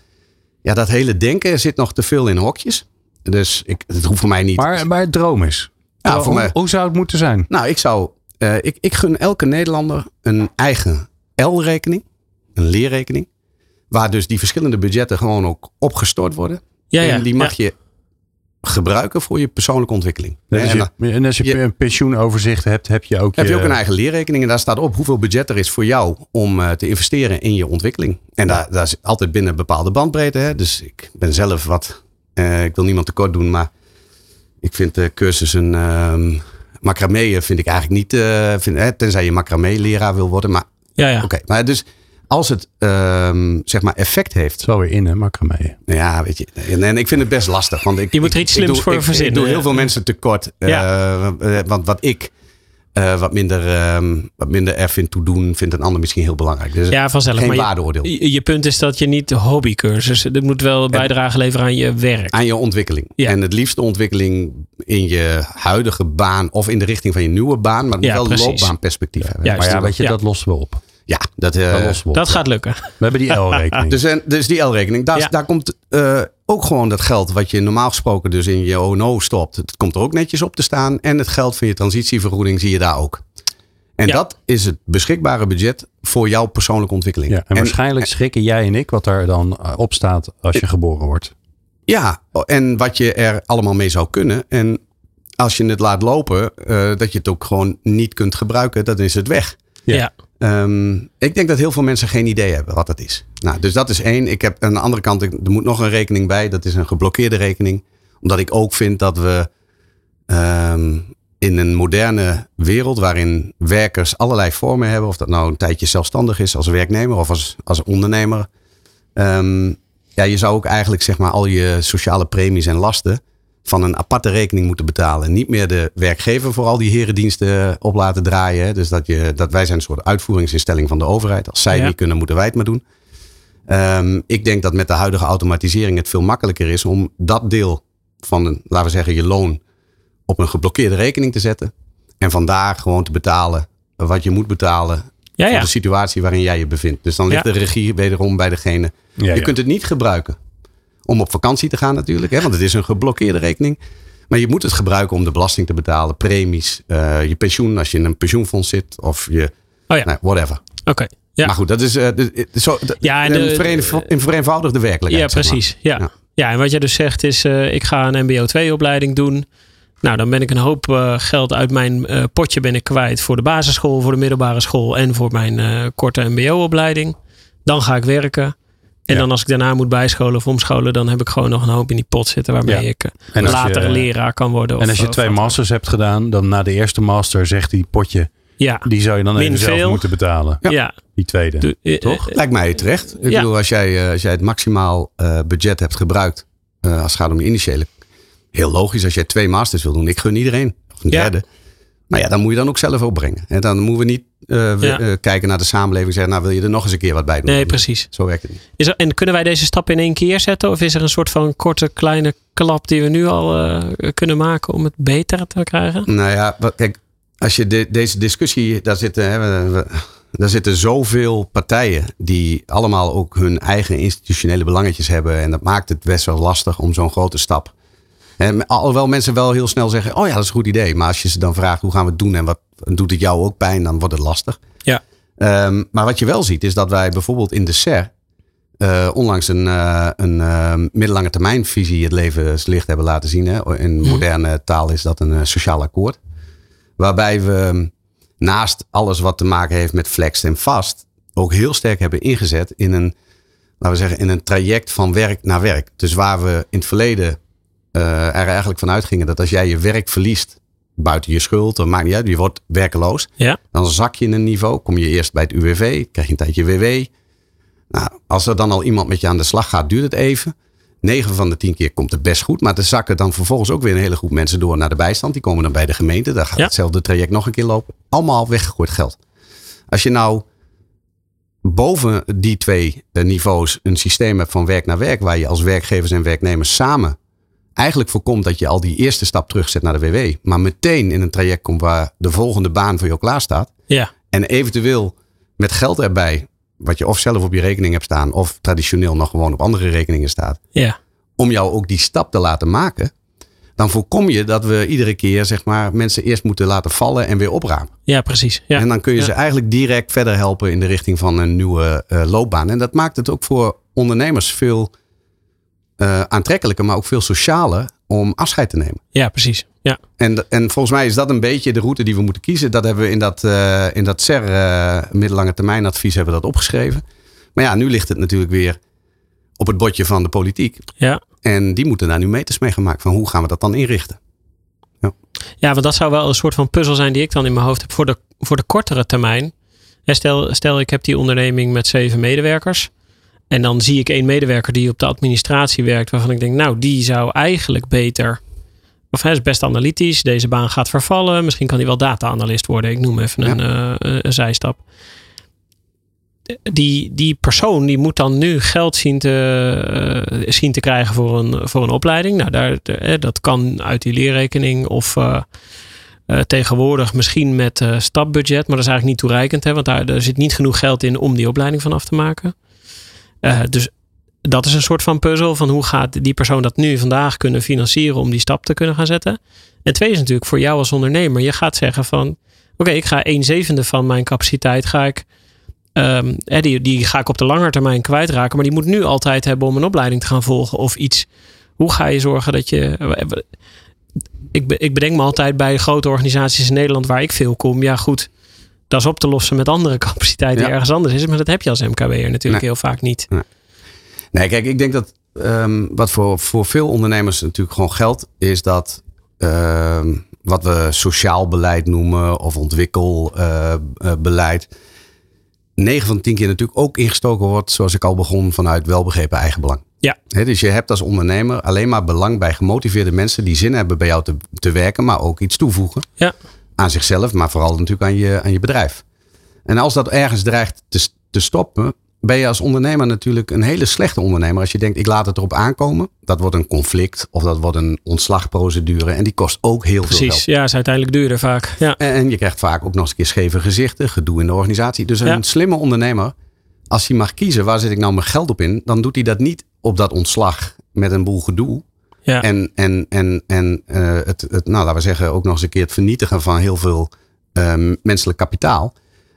ja, dat hele denken zit nog te veel in hokjes. Dus ik, het hoeft voor mij niet. Maar, maar het droom is. Ja, hoe, voor mij- hoe zou het moeten zijn? Nou, ik zou. eh, ik, ik gun elke Nederlander een eigen L-rekening, een leerrekening. Waar dus die verschillende budgetten gewoon ook opgestort worden. Ja, ja. En die mag ja. je gebruiken voor je persoonlijke ontwikkeling. En En als je, en als je je- een pensioenoverzicht hebt, heb je ook heb je je- ook een eigen leerrekening. En daar staat op hoeveel budget er is voor jou om eh, te investeren in je ontwikkeling. En daar, daar is altijd binnen een bepaalde bandbreedte. Hè. Dus ik ben zelf wat. eh, ik wil niemand tekort doen, maar ik vind de cursussen. ehm macramé vind ik eigenlijk niet. eh, vind, hè, tenzij je macramé-leraar wil worden. Maar Ja, ja. Oké, maar dus als het ehm, zeg maar effect heeft. Wel weer in, hè, macramé. Ja, weet je. En, en ik vind het best lastig. Want ik, Je moet er iets ik slims doe- voor ik, verzinnen, Ik doe heel veel mensen tekort. Ja. Eh, eh, want wat ik eh, wat, minder, ehm, wat minder er vind toe doen, vindt een ander misschien heel belangrijk. Dus Ja, vanzelf. geen maar je- waardeoordeel. Je, je punt is dat je niet hobbycursus. Het moet wel bijdrage leveren aan je werk. Aan je ontwikkeling. Ja. En het liefste ontwikkeling in je huidige baan of in de richting van je nieuwe baan. Maar het moet Ja, wel een precies. loopbaanperspectief hebben. Juist. Maar ja, weet je, Ja. dat lossen we op. Ja, dat, uh, op. Dat gaat lukken. We hebben die L-rekening. dus, en, dus die L-rekening, daar, Ja. daar komt eh, ook gewoon dat geld wat je normaal gesproken dus in je ONO stopt. Het komt er ook netjes op te staan. En het geld van je transitievergoeding zie je daar ook. En Ja. dat is het beschikbare budget voor jouw persoonlijke ontwikkeling. ja, en, waarschijnlijk schrikken jij en ik wat daar dan eh, op staat als je geboren wordt. Ja, en wat je er allemaal mee zou kunnen. En als je het laat lopen, eh, dat je het ook gewoon niet kunt gebruiken, dan is het weg. Ja. Ja. Ehm, ik denk dat heel veel mensen geen idee hebben wat dat is. Nou, dus dat is één. Ik heb aan de andere kant, er moet nog een rekening bij. Dat is een geblokkeerde rekening. Omdat ik ook vind dat we ehm, in een moderne wereld waarin werkers allerlei vormen hebben. Of dat nou een tijdje zelfstandig is als werknemer of als, als ondernemer. Ehm, ja, je zou ook eigenlijk zeg maar al je sociale premies en lasten van een aparte rekening moeten betalen. En niet meer de werkgever voor al die herendiensten op laten draaien. hè. Dus dat, je, dat wij zijn een soort uitvoeringsinstelling van de overheid. Als zij het Ja. niet kunnen, moeten wij het maar doen. Ehm, ik denk dat met de huidige automatisering het veel makkelijker is om dat deel van, een, laten we zeggen, je loon op een geblokkeerde rekening te zetten. En vandaar gewoon te betalen wat je moet betalen Ja, voor de situatie waarin jij je bevindt. Dus dan ligt Ja. de regie wederom bij degene. Ja, je ja. kunt het niet gebruiken om op vakantie te gaan natuurlijk. Hè, want het is een geblokkeerde rekening. Maar je moet het gebruiken om de belasting te betalen, premies, eh, je pensioen als je in een pensioenfonds zit of je, Oh ja, nou, whatever. oké. Ja. Maar goed, dat is, de- de- zo, de- Ja, en een, de- vereen- een vereenvoudigde Ja, werkelijkheid. zeg maar. precies. Ja. Ja. Ja. en wat jij dus zegt is, eh, ik ga een MBO 2 opleiding doen. Nou, dan ben ik een hoop geld uit mijn potje ben ik kwijt voor de basisschool, voor de middelbare school en voor mijn korte MBO opleiding. Dan ga ik werken. En Ja. dan als ik daarna moet bijscholen of omscholen, dan heb ik gewoon nog een hoop in die pot zitten waarmee Ja. ik eh, En later je- leraar kan worden. En of, als je eh, twee masters hebt gedaan, dan na de eerste master zegt die potje, Ja, die zou je dan Min even zelf veel. moeten betalen. ja. Die tweede. Eh, Toch? eh, Lijkt mij terecht. Ik Ja. bedoel, als jij, eh, als jij het maximaal eh, budget hebt gebruikt, eh, als het gaat om je initiële. Heel logisch als jij twee masters wil doen. Ik gun iedereen. Of een Ja. derde. Maar ja, dan moet je dan ook zelf opbrengen. En dan moeten we niet Ja. eh, kijken naar de samenleving en zeggen, nou wil je er nog eens een keer wat bij doen. Nee, precies. Zo werkt het niet. Is er, en kunnen wij deze stap in één keer zetten? Of is er een soort van korte, kleine klap die we nu al eh, kunnen maken om het beter te krijgen? Nou ja, kijk, als je de- deze discussie, daar zitten, hè, we- daar zitten zoveel partijen die allemaal ook hun eigen institutionele belangetjes hebben. En dat maakt het best wel lastig om zo'n grote stap. En alhoewel mensen wel heel snel zeggen, oh ja, dat is een goed idee. Maar als je ze dan vraagt, hoe gaan we het doen en wat doet het jou ook pijn, dan wordt het lastig. Ja. Ehm, maar wat je wel ziet, is dat wij bijvoorbeeld in de SER eh, onlangs een, eh, een eh, middellange termijnvisie het levenslicht hebben laten zien. Hè. In moderne taal is dat een sociaal akkoord. Waarbij we naast alles wat te maken heeft met flex en vast, ook heel sterk hebben ingezet in een, laten we zeggen, in een traject van werk naar werk. Dus waar we in het verleden er eigenlijk van uitgingen dat als jij je werk verliest, buiten je schuld, dat maakt niet uit, je wordt werkeloos. Ja. Dan zak je in een niveau, kom je eerst bij het UWV, krijg je een tijdje WW. Nou, als er dan al iemand met je aan de slag gaat, duurt het even. 9 van de 10 keer komt het best goed. Maar er zakken dan vervolgens ook weer een hele groep mensen door naar de bijstand. Die komen dan bij de gemeente. Daar gaat Ja. hetzelfde traject nog een keer lopen. Allemaal weggegooid geld. Als je nou boven die twee eh, niveaus een systeem hebt van werk naar werk. Waar je als werkgevers en werknemers samen eigenlijk voorkomt dat je al die eerste stap terugzet naar de WW. Maar meteen in een traject komt waar de volgende baan voor jou klaar staat. Ja, En eventueel met geld erbij. Wat je of zelf op je rekening hebt staan. Of traditioneel nog gewoon op andere rekeningen staat. ja, Om jou ook die stap te laten maken. Dan voorkom je dat we iedere keer zeg maar, mensen eerst moeten laten vallen en weer oprapen. ja, precies. Ja. En dan kun je Ja. ze eigenlijk direct verder helpen in de richting van een nieuwe eh, loopbaan. En dat maakt het ook voor ondernemers veel eh, aantrekkelijker, maar ook veel socialer om afscheid te nemen. ja, precies. Ja, En, en volgens mij is dat een beetje de route die we moeten kiezen. Dat hebben we in dat, eh, in dat SER eh, middellange termijn advies hebben we dat opgeschreven. Maar ja, nu ligt het natuurlijk weer op het bordje van de politiek. ja. En die moeten daar nu meters mee gaan maken van hoe gaan we dat dan inrichten. ja, want dat zou wel een soort van puzzel zijn die ik dan in mijn hoofd heb voor de, voor de kortere termijn. Stel, stel, ik heb die onderneming met zeven medewerkers. En dan zie ik één medewerker die op de administratie werkt, waarvan ik denk, nou, die zou eigenlijk beter. Of hij is best analytisch, deze baan gaat vervallen. Misschien kan hij wel data-analyst worden. Ik noem even een, eh, een zijstap. Die, die persoon die moet dan nu geld zien te, eh, zien te krijgen voor een, voor een opleiding. Nou, daar, eh, dat kan uit die leerrekening of, eh, tegenwoordig misschien met stapbudget, maar dat is eigenlijk niet toereikend. Hè, want daar, daar zit niet genoeg geld in om die opleiding van af te maken. Dus dat is een soort van puzzel van hoe gaat die persoon dat nu vandaag kunnen financieren om die stap te kunnen gaan zetten. En twee is natuurlijk voor jou als ondernemer. Je gaat zeggen van oké, ik ga een zevende van mijn capaciteit ga ik, um, die, die ga ik op de lange termijn kwijtraken. Maar die moet nu altijd hebben om een opleiding te gaan volgen of iets. Hoe ga je zorgen dat je. Ik, ik bedenk me altijd bij grote organisaties in Nederland waar ik veel kom. Ja, goed. Dat is op te lossen met andere capaciteiten die ergens anders is. Maar dat heb je als MKB'er natuurlijk heel vaak niet. Nee. nee. kijk, ik denk dat um, wat voor, voor veel ondernemers natuurlijk gewoon geldt, is dat Ehm, wat we sociaal beleid noemen of ontwikkelbeleid. Uh, 9 van de 10 keer natuurlijk ook ingestoken wordt, zoals ik al begon, vanuit welbegrepen eigenbelang. Ja. dus je hebt als ondernemer alleen maar belang bij gemotiveerde mensen die zin hebben bij jou te, te werken, maar ook iets toevoegen. Ja. Aan zichzelf, maar vooral natuurlijk aan je, aan je bedrijf. En als dat ergens dreigt te, te stoppen, ben je als ondernemer natuurlijk een hele slechte ondernemer. Als je denkt, ik laat het erop aankomen. Dat wordt een conflict of dat wordt een ontslagprocedure. En die kost ook heel veel geld. Precies, ja, is uiteindelijk duurder vaak. Ja. En je krijgt vaak ook nog eens een keer scheve gezichten, gedoe in de organisatie. Dus een slimme ondernemer, als hij mag kiezen, waar zet ik nou mijn geld op in? Dan doet hij dat niet op dat ontslag met een boel gedoe. Ja. En, en, en, en uh, het, het, nou, laten we zeggen, ook nog eens een keer het vernietigen van heel veel uh, menselijk kapitaal.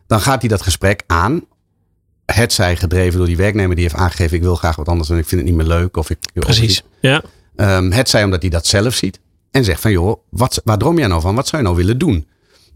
Dan gaat hij dat gesprek aan het zij gedreven door die werknemer die heeft aangegeven: ik wil graag wat anders en ik vind het niet meer leuk. Of ik, Precies. ja. Um, het zij omdat hij dat zelf ziet en zegt: van joh, wat, waar droom jij nou van? Wat zou je nou willen doen?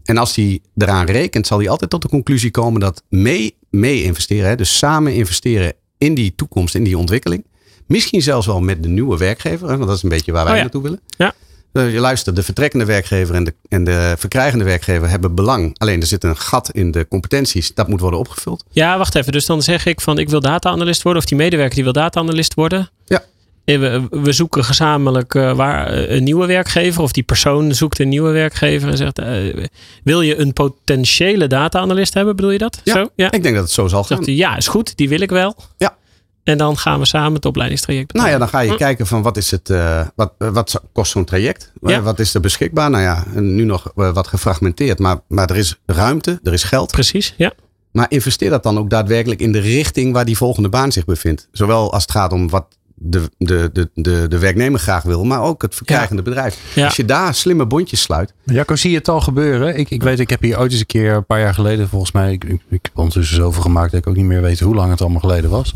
En als hij eraan rekent, zal hij altijd tot de conclusie komen dat mee, mee investeren, hè, dus samen investeren in die toekomst, in die ontwikkeling. Misschien zelfs wel met de nieuwe werkgever, hè, want dat is een beetje waar wij oh ja. naartoe willen. Ja. Uh, je luistert, de vertrekkende werkgever en de, en de verkrijgende werkgever hebben belang. Alleen er zit een gat in de competenties. Dat moet worden opgevuld. Ja, wacht even. Dus dan zeg ik van ik wil data-analyst worden. Of die medewerker die wil data-analyst worden. Ja. We, we zoeken gezamenlijk uh, waar, een nieuwe werkgever. Of die persoon zoekt een nieuwe werkgever. En zegt, uh, wil je een potentiële data-analyst hebben? Bedoel je dat? Ja, zo? ja. ik denk dat het zo zal gaan. Zegt hij, ja, is goed. Die wil ik wel. Ja. En dan gaan we samen het opleidingstraject Nou ja, dan ga je hm. kijken van wat is het, uh, wat, wat kost zo'n traject? Ja. Wat is er beschikbaar? Nou ja, nu nog wat gefragmenteerd, maar, maar er is ruimte, er is geld. Precies, ja. Maar investeer dat dan ook daadwerkelijk in de richting waar die volgende baan zich bevindt. Zowel als het gaat om wat de, de, de, de, de werknemer graag wil, maar ook het verkrijgende ja. bedrijf. Ja. Als je daar slimme bondjes sluit. Jacco, zie je het al gebeuren? Ik, ik weet, ik heb hier ooit eens een keer, een paar jaar geleden, volgens mij, ik, ik, ik heb ondertussen zoveel gemaakt dat ik ook niet meer weet hoe lang het allemaal geleden was.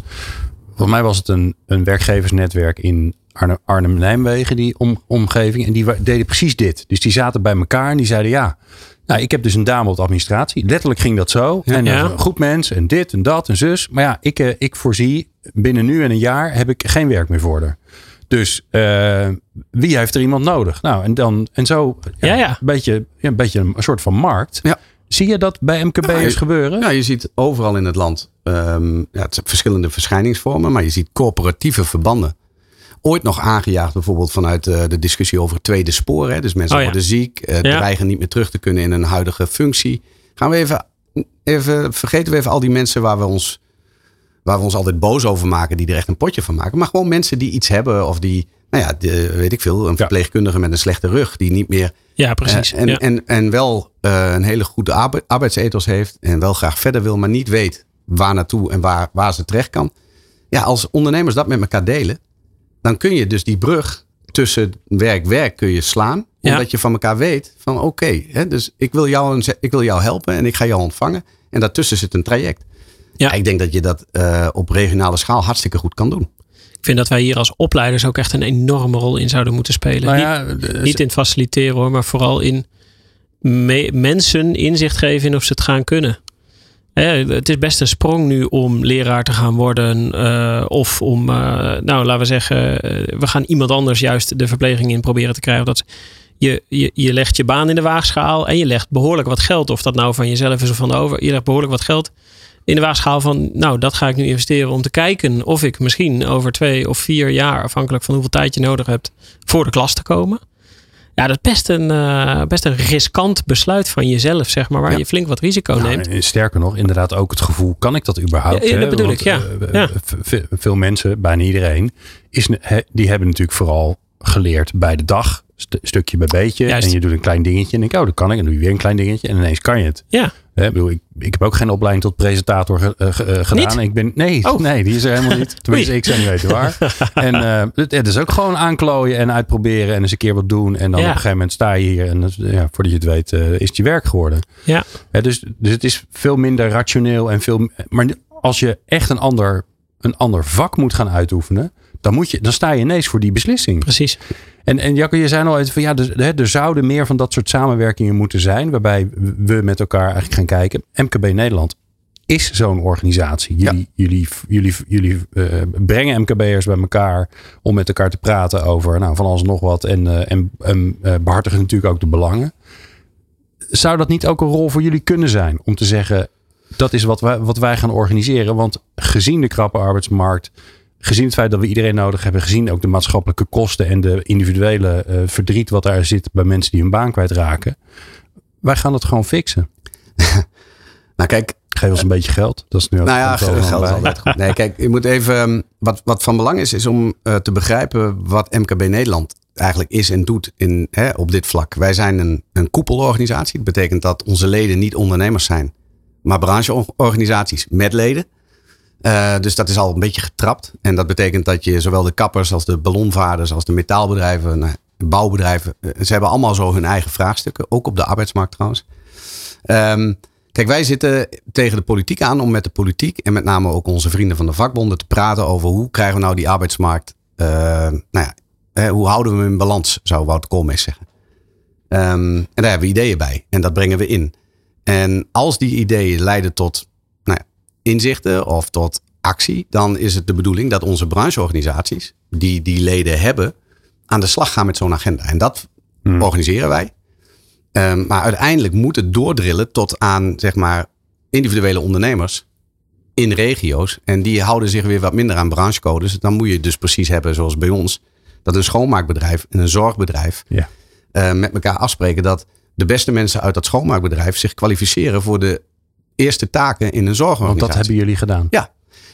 Volgens mij was het een, een werkgeversnetwerk in Arnhem, Arnhem-Nijmegen, die om, omgeving. En die deden precies dit. Dus die zaten bij elkaar en die zeiden ja. Nou, ik heb dus een dame op de administratie. Letterlijk ging dat zo. Ja, en ja. een goed mens en dit en dat en zus. Maar ja, ik, uh, ik voorzie binnen nu en een jaar heb ik geen werk meer voor haar. Dus uh, wie heeft er iemand nodig? Nou, en dan en zo. Ja, ja. Een, beetje, een beetje een soort van markt. Ja. Zie je dat bij MKB'ers Nou, gebeuren? Ja, je ziet overal in het land ehm, ja, het zijn verschillende verschijningsvormen, maar je ziet coöperatieve verbanden. Ooit nog aangejaagd bijvoorbeeld vanuit eh, de discussie over het tweede spoor. Hè? Dus mensen Oh ja. worden ziek, eh, Ja. dreigen niet meer terug te kunnen in een huidige functie. Gaan we even, even, vergeten we even al die mensen waar we ons waar we ons altijd boos over maken, die er echt een potje van maken. Maar gewoon mensen die iets hebben of die, nou ja, de, weet ik veel, een verpleegkundige met een slechte rug, die niet meer Ja, precies. eh, en, ja. en, en wel een hele goede arbe- arbeidsethos heeft. En wel graag verder wil, maar niet weet waar naartoe en waar, waar ze terecht kan. Ja, als ondernemers dat met elkaar delen, dan kun je dus die brug tussen werk-werk kun je slaan. Ja. Omdat je van elkaar weet van oké, hè, dus ik wil, jou een, ik wil jou helpen en ik ga jou ontvangen. En daartussen zit een traject. Ja. ik denk dat je dat eh, op regionale schaal hartstikke goed kan doen. Ik vind dat wij hier als opleiders ook echt een enorme rol in zouden moeten spelen. Nou niet, in faciliteren hoor, maar vooral in me- mensen inzicht geven in of ze het gaan kunnen. Het is best een sprong nu om leraar te gaan worden. eh, of om, eh, nou laten we zeggen, eh, we gaan iemand anders juist de verpleging in proberen te krijgen. Dat je, je, je legt je baan in de waagschaal en je legt behoorlijk wat geld. Of dat nou van jezelf is of van de over. Je legt behoorlijk wat geld in de waagschaal van, nou dat ga ik nu investeren om te kijken of ik misschien over twee of vier jaar, afhankelijk van hoeveel tijd je nodig hebt, voor de klas te komen. Ja, dat is best een, eh, best een riskant besluit van jezelf, zeg maar, waar Ja. je flink wat risico Nou, neemt. en sterker nog, inderdaad ook het gevoel, kan ik dat überhaupt? Ja, dat hè? bedoel Want, ik, ja. eh, Ja. v- Veel mensen, bijna iedereen, is, die hebben natuurlijk vooral geleerd bij de dag stukje bij beetje. En je doet een klein dingetje. En denk ik, oh, dat kan ik. En doe je weer een klein dingetje. En ineens kan je het. Ja. ik, bedoel, ik, ik heb ook geen opleiding tot presentator uh, gedaan. Ik ben, nee, oh. nee, die is er helemaal niet. Tenminste, ik zou niet weten waar. en uh, het, is ook gewoon aanklooien en uitproberen. En eens een keer wat doen. En dan op een gegeven moment sta je hier. En ja, voordat je het weet, is het je werk geworden. Ja. dus, dus het is veel minder rationeel. En veel, maar als je echt een ander, een ander vak moet gaan uitoefenen dan, moet je, dan sta je ineens voor die beslissing. Precies. En, en Jacco, je zei al even van ja, er, er zouden meer van dat soort samenwerkingen moeten zijn. Waarbij we met elkaar eigenlijk gaan kijken. MKB Nederland is zo'n organisatie. Jullie, jullie, jullie, jullie uh, brengen MKB'ers bij elkaar om met elkaar te praten over nou, van alles nog wat. En, uh, en, uh, behartigen natuurlijk ook de belangen. Zou dat niet ook een rol voor jullie kunnen zijn? Om te zeggen, dat is wat wij, wat wij gaan organiseren. Want gezien de krappe arbeidsmarkt, gezien het feit dat we iedereen nodig hebben, gezien ook de maatschappelijke kosten en de individuele uh, verdriet wat daar zit bij mensen die hun baan kwijtraken. Wij gaan het gewoon fixen. nou kijk, Geef ons een beetje geld. Dat is nu ook nou ja, geld is altijd goed. Nee, kijk, je moet even. Ehm, wat, wat van belang is, is om uh, te begrijpen wat MKB Nederland eigenlijk is en doet in, hè, op dit vlak. Wij zijn een, een koepelorganisatie. Dat betekent dat onze leden niet ondernemers zijn, maar brancheorganisaties met leden. Uh, dus dat is al een beetje getrapt. En dat betekent dat je zowel de kappers als de ballonvaarders als de metaalbedrijven, nou, bouwbedrijven, uh, ze hebben allemaal zo hun eigen vraagstukken. Ook op de arbeidsmarkt trouwens. Um, kijk, wij zitten tegen de politiek aan om met de politiek en met name ook onze vrienden van de vakbonden te praten over hoe krijgen we nou die arbeidsmarkt, uh, nou ja, hè, hoe houden we hem in balans, zou Wouter Koolmees zeggen. Um, en daar hebben we ideeën bij en dat brengen we in. En als die ideeën leiden tot inzichten of tot actie, dan is het de bedoeling dat onze brancheorganisaties, die die leden hebben, aan de slag gaan met zo'n agenda. En dat hmm. organiseren wij. Um, maar uiteindelijk moet het doordrillen tot aan, zeg maar, individuele ondernemers in regio's. En die houden zich weer wat minder aan branchecodes. Dan moet je dus precies hebben, zoals bij ons, dat een schoonmaakbedrijf en een zorgbedrijf ja. uh, met elkaar afspreken dat de beste mensen uit dat schoonmaakbedrijf zich kwalificeren voor de eerste taken in een zorgorganisatie. Want dat hebben jullie gedaan? Ja,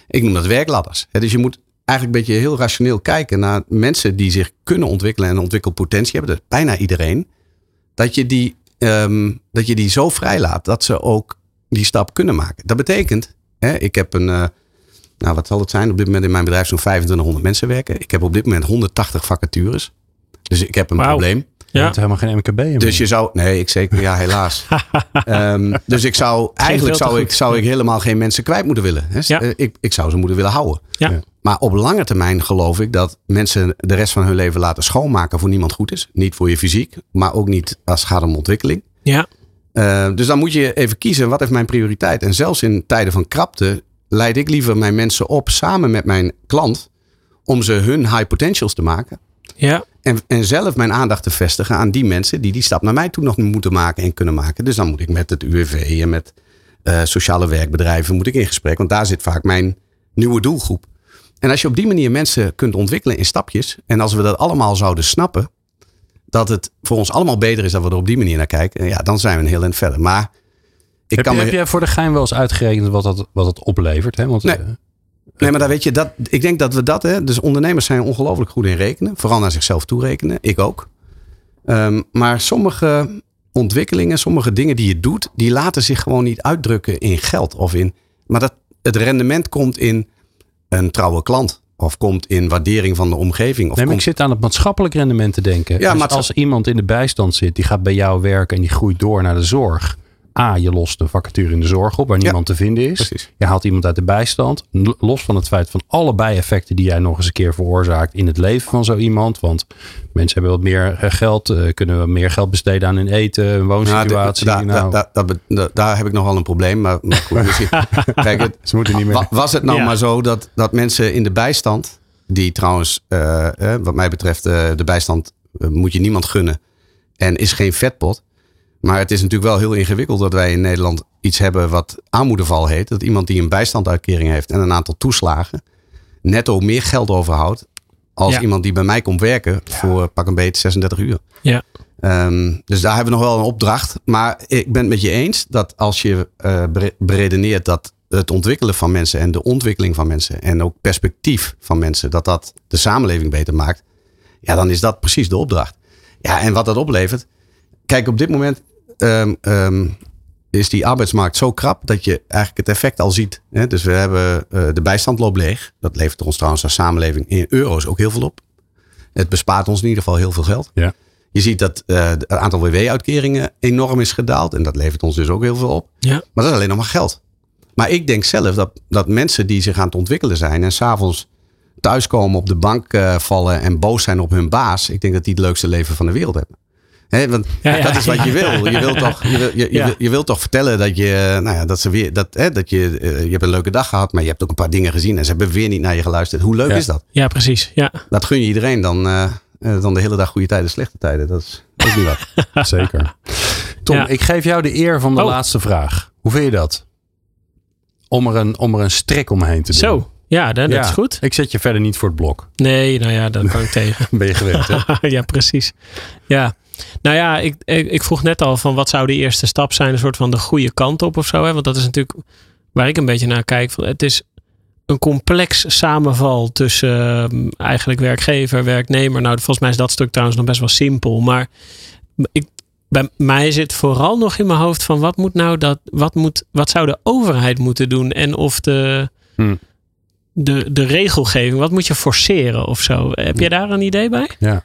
ik noem dat werkladders. Dus je moet eigenlijk een beetje heel rationeel kijken naar mensen die zich kunnen ontwikkelen en ontwikkelpotentie hebben. Dat bijna iedereen. Dat je die, um, dat je die zo vrijlaat dat ze ook die stap kunnen maken. Dat betekent, hè, ik heb een, uh, nou wat zal het zijn? Op dit moment in mijn bedrijf zo'n 2500 mensen werken. Ik heb op dit moment 180 vacatures. Dus ik heb een probleem. Je hebt helemaal geen MKB. Dus je zou, nee, ik zeker, ja, helaas. um, dus ik zou, eigenlijk zou ik, zou ik helemaal geen mensen kwijt moeten willen. Hè? Ja. Eh, ik, ik zou ze moeten willen houden. Ja. Maar op lange termijn geloof ik dat mensen de rest van hun leven laten schoonmaken voor niemand goed is. Niet voor je fysiek, maar ook niet als het gaat om ontwikkeling. Ja. Uh, dus dan moet je even kiezen, wat heeft mijn prioriteit? En zelfs in tijden van krapte leid ik liever mijn mensen op samen met mijn klant om ze hun high potentials te maken. Ja. En, en zelf mijn aandacht te vestigen aan die mensen die die stap naar mij toe nog moeten maken en kunnen maken. Dus dan moet ik met het UWV en met uh, sociale werkbedrijven moet ik in gesprek. Want daar zit vaak mijn nieuwe doelgroep. En als je op die manier mensen kunt ontwikkelen in stapjes. En als we dat allemaal zouden snappen. Dat het voor ons allemaal beter is dat we er op die manier naar kijken. Ja, dan zijn we een heel eind verder. Maar ik heb, kan je, heb jij voor de gein wel eens uitgerekend wat dat, wat dat oplevert? Hè? Want, nee. Uh, Nee, maar dan weet je, dat, ik denk dat we dat, hè, dus ondernemers zijn ongelooflijk goed in rekenen. Vooral naar zichzelf toe rekenen. Ik ook. Um, maar sommige ontwikkelingen, sommige dingen die je doet, die laten zich gewoon niet uitdrukken in geld of in. Maar dat, het rendement komt in een trouwe klant. Of komt in waardering van de omgeving. Of nee, komt... ik zit aan het maatschappelijk rendement te denken. Ja, dus als iemand in de bijstand zit, die gaat bij jou werken en die groeit door naar de zorg. A, je lost de vacature in de zorg op waar niemand te vinden is. Precies. Je haalt iemand uit de bijstand. Los van het feit van alle bijeffecten die jij nog eens een keer veroorzaakt in het leven van zo iemand. Want mensen hebben wat meer eh, geld, uh, kunnen we meer geld besteden aan hun eten, hun woonsituatie. Nou, nou. daar, heb ik nog wel een probleem. Maar, maar goed, misschien, kijk, het, Ze moeten niet meer. Was het nou ja. maar zo dat, dat mensen in de bijstand, die trouwens, uh, wat mij betreft, de bijstand moet je niemand gunnen. En is geen vetpot. Maar het is natuurlijk wel heel ingewikkeld dat wij in Nederland iets hebben wat aanmoedeval heet. Dat iemand die een bijstandsuitkering heeft en een aantal toeslagen netto meer geld overhoudt als ja. iemand die bij mij komt werken voor pak een beetje 36 uur. Ja. Um, dus daar hebben we nog wel een opdracht. Maar ik ben het met je eens dat als je uh, beredeneert dat het ontwikkelen van mensen en de ontwikkeling van mensen en ook perspectief van mensen, dat dat de samenleving beter maakt. Ja, dan is dat precies de opdracht. Ja, en wat dat oplevert. Kijk, op dit moment ehm, ehm, is die arbeidsmarkt zo krap dat je eigenlijk het effect al ziet. Hè? Dus we hebben uh, de bijstand loopt leeg. Dat levert ons trouwens als samenleving in euro's ook heel veel op. Het bespaart ons in ieder geval heel veel geld. Ja. Je ziet dat uh, het aantal WW-uitkeringen enorm is gedaald. En dat levert ons dus ook heel veel op. Ja. Maar dat is alleen nog maar geld. Maar ik denk zelf dat, dat mensen die zich aan het ontwikkelen zijn en s'avonds thuiskomen op de bank uh, vallen en boos zijn op hun baas. Ik denk dat die het leukste leven van de wereld hebben. He, want ja, ja, dat is wat je wil. Je wilt toch, je, wil, je, je, wil, je wilt toch vertellen dat je, nou ja, dat ze weer, dat, hè, dat je, uh, je hebt een leuke dag gehad, maar je hebt ook een paar dingen gezien en ze hebben weer niet naar je geluisterd. Hoe leuk is dat? Ja, precies. Ja. Dat gun je iedereen dan, uh, dan de hele dag goede tijden, slechte tijden. Dat is ook niet wat. Zeker. Tom, ik geef jou de eer van de oh. laatste vraag. Hoe vind je dat? Om er een, om er een strik omheen te doen. Zo. Ja, dat, ja, is goed. Ik zet je verder niet voor het blok. Nee, nou ja, dat kan ik tegen. ben je gewend, hè? ja, precies. Ja. Nou ja, ik, ik, ik, vroeg net al van wat zou de eerste stap zijn? Een soort van de goede kant op of zo. Hè? Want dat is natuurlijk waar ik een beetje naar kijk. Het is een complex samenval tussen uh, eigenlijk werkgever, werknemer. Nou, volgens mij is dat stuk trouwens nog best wel simpel. Maar ik, bij mij zit vooral nog in mijn hoofd van wat moet nou dat, wat, moet, wat zou de overheid moeten doen? En of de, hmm. de, de regelgeving, wat moet je forceren of zo? Heb jij daar een idee bij? Ja.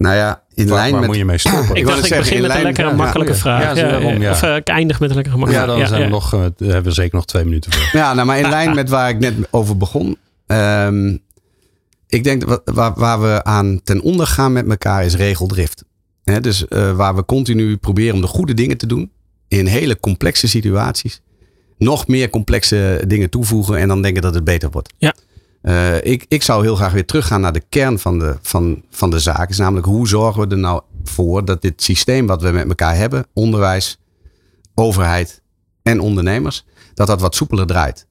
Nou ja, in waar, lijn waar met... moet je mee stoppen? ik dacht, ik begin met een lekkere makkelijke vraag. Ja, ja, Of uh, ik eindig met een lekkere makkelijke vraag. Ja, dan zijn We nog, uh, hebben we zeker nog twee minuten voor. Ja, nou, maar in lijn met waar ik net over begon. Um, ik denk dat waar, waar we aan ten onder gaan met elkaar is regeldrift. He, dus uh, waar we continu proberen om de goede dingen te doen. In hele complexe situaties. Nog meer complexe dingen toevoegen en dan denken dat het beter wordt. Ja. Uh, ik, ik zou heel graag weer teruggaan naar de kern van de, van, van de zaak. Is namelijk hoe zorgen we er nou voor dat dit systeem wat we met elkaar hebben, onderwijs, overheid en ondernemers, dat dat wat soepeler draait.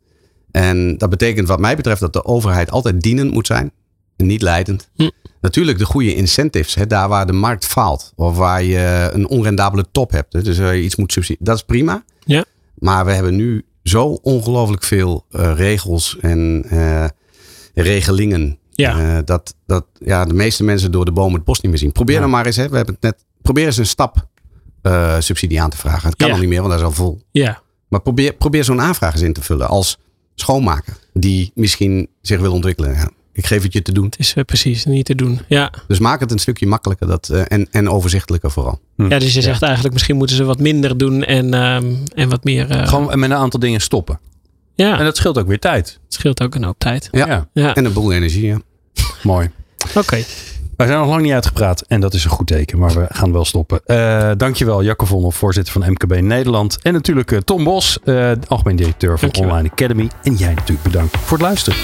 En dat betekent wat mij betreft dat de overheid altijd dienend moet zijn en niet leidend. Hm. Natuurlijk de goede incentives, hè, daar waar de markt faalt of waar je een onrendabele top hebt. Hè, dus waar je iets moet subsidiëren, dat is prima. Ja. Maar we hebben nu zo ongelooflijk veel uh, regels en uh, regelingen. Ja. Uh, dat, dat ja, de meeste mensen door de bomen het bos niet meer zien. Probeer ja. nou maar eens, hè, we hebben het net, probeer eens een stap subsidie aan te vragen. Het kan ja. nog niet meer, want dat is al vol. Ja. Maar probeer, probeer zo'n aanvraag eens in te vullen als schoonmaker die misschien zich wil ontwikkelen. Ja, ik geef het je te doen. Het is uh, precies niet te doen. Ja. Dus maak het een stukje makkelijker dat, uh, en, en overzichtelijker vooral. Hm. Ja, dus je zegt ja. eigenlijk misschien moeten ze wat minder doen en, um, en wat meer. Uh... Gewoon met een aantal dingen stoppen. Ja. En dat scheelt ook weer tijd. Het scheelt ook een hoop tijd. Ja. ja. ja. En een boel energie. Ja. Mooi. Oké. Okay. Wij zijn nog lang niet uitgepraat en dat is een goed teken, maar we gaan wel stoppen. Uh, dankjewel Jacco Vonhoff, voorzitter van MKB Nederland. En natuurlijk uh, Tom Bos, uh, algemeen directeur van dankjewel. Online Academy. En jij natuurlijk bedankt voor het luisteren.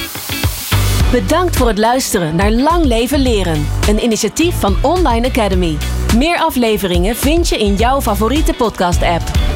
Bedankt voor het luisteren naar Lang Leven Leren. Een initiatief van Online Academy. Meer afleveringen vind je in jouw favoriete podcast app.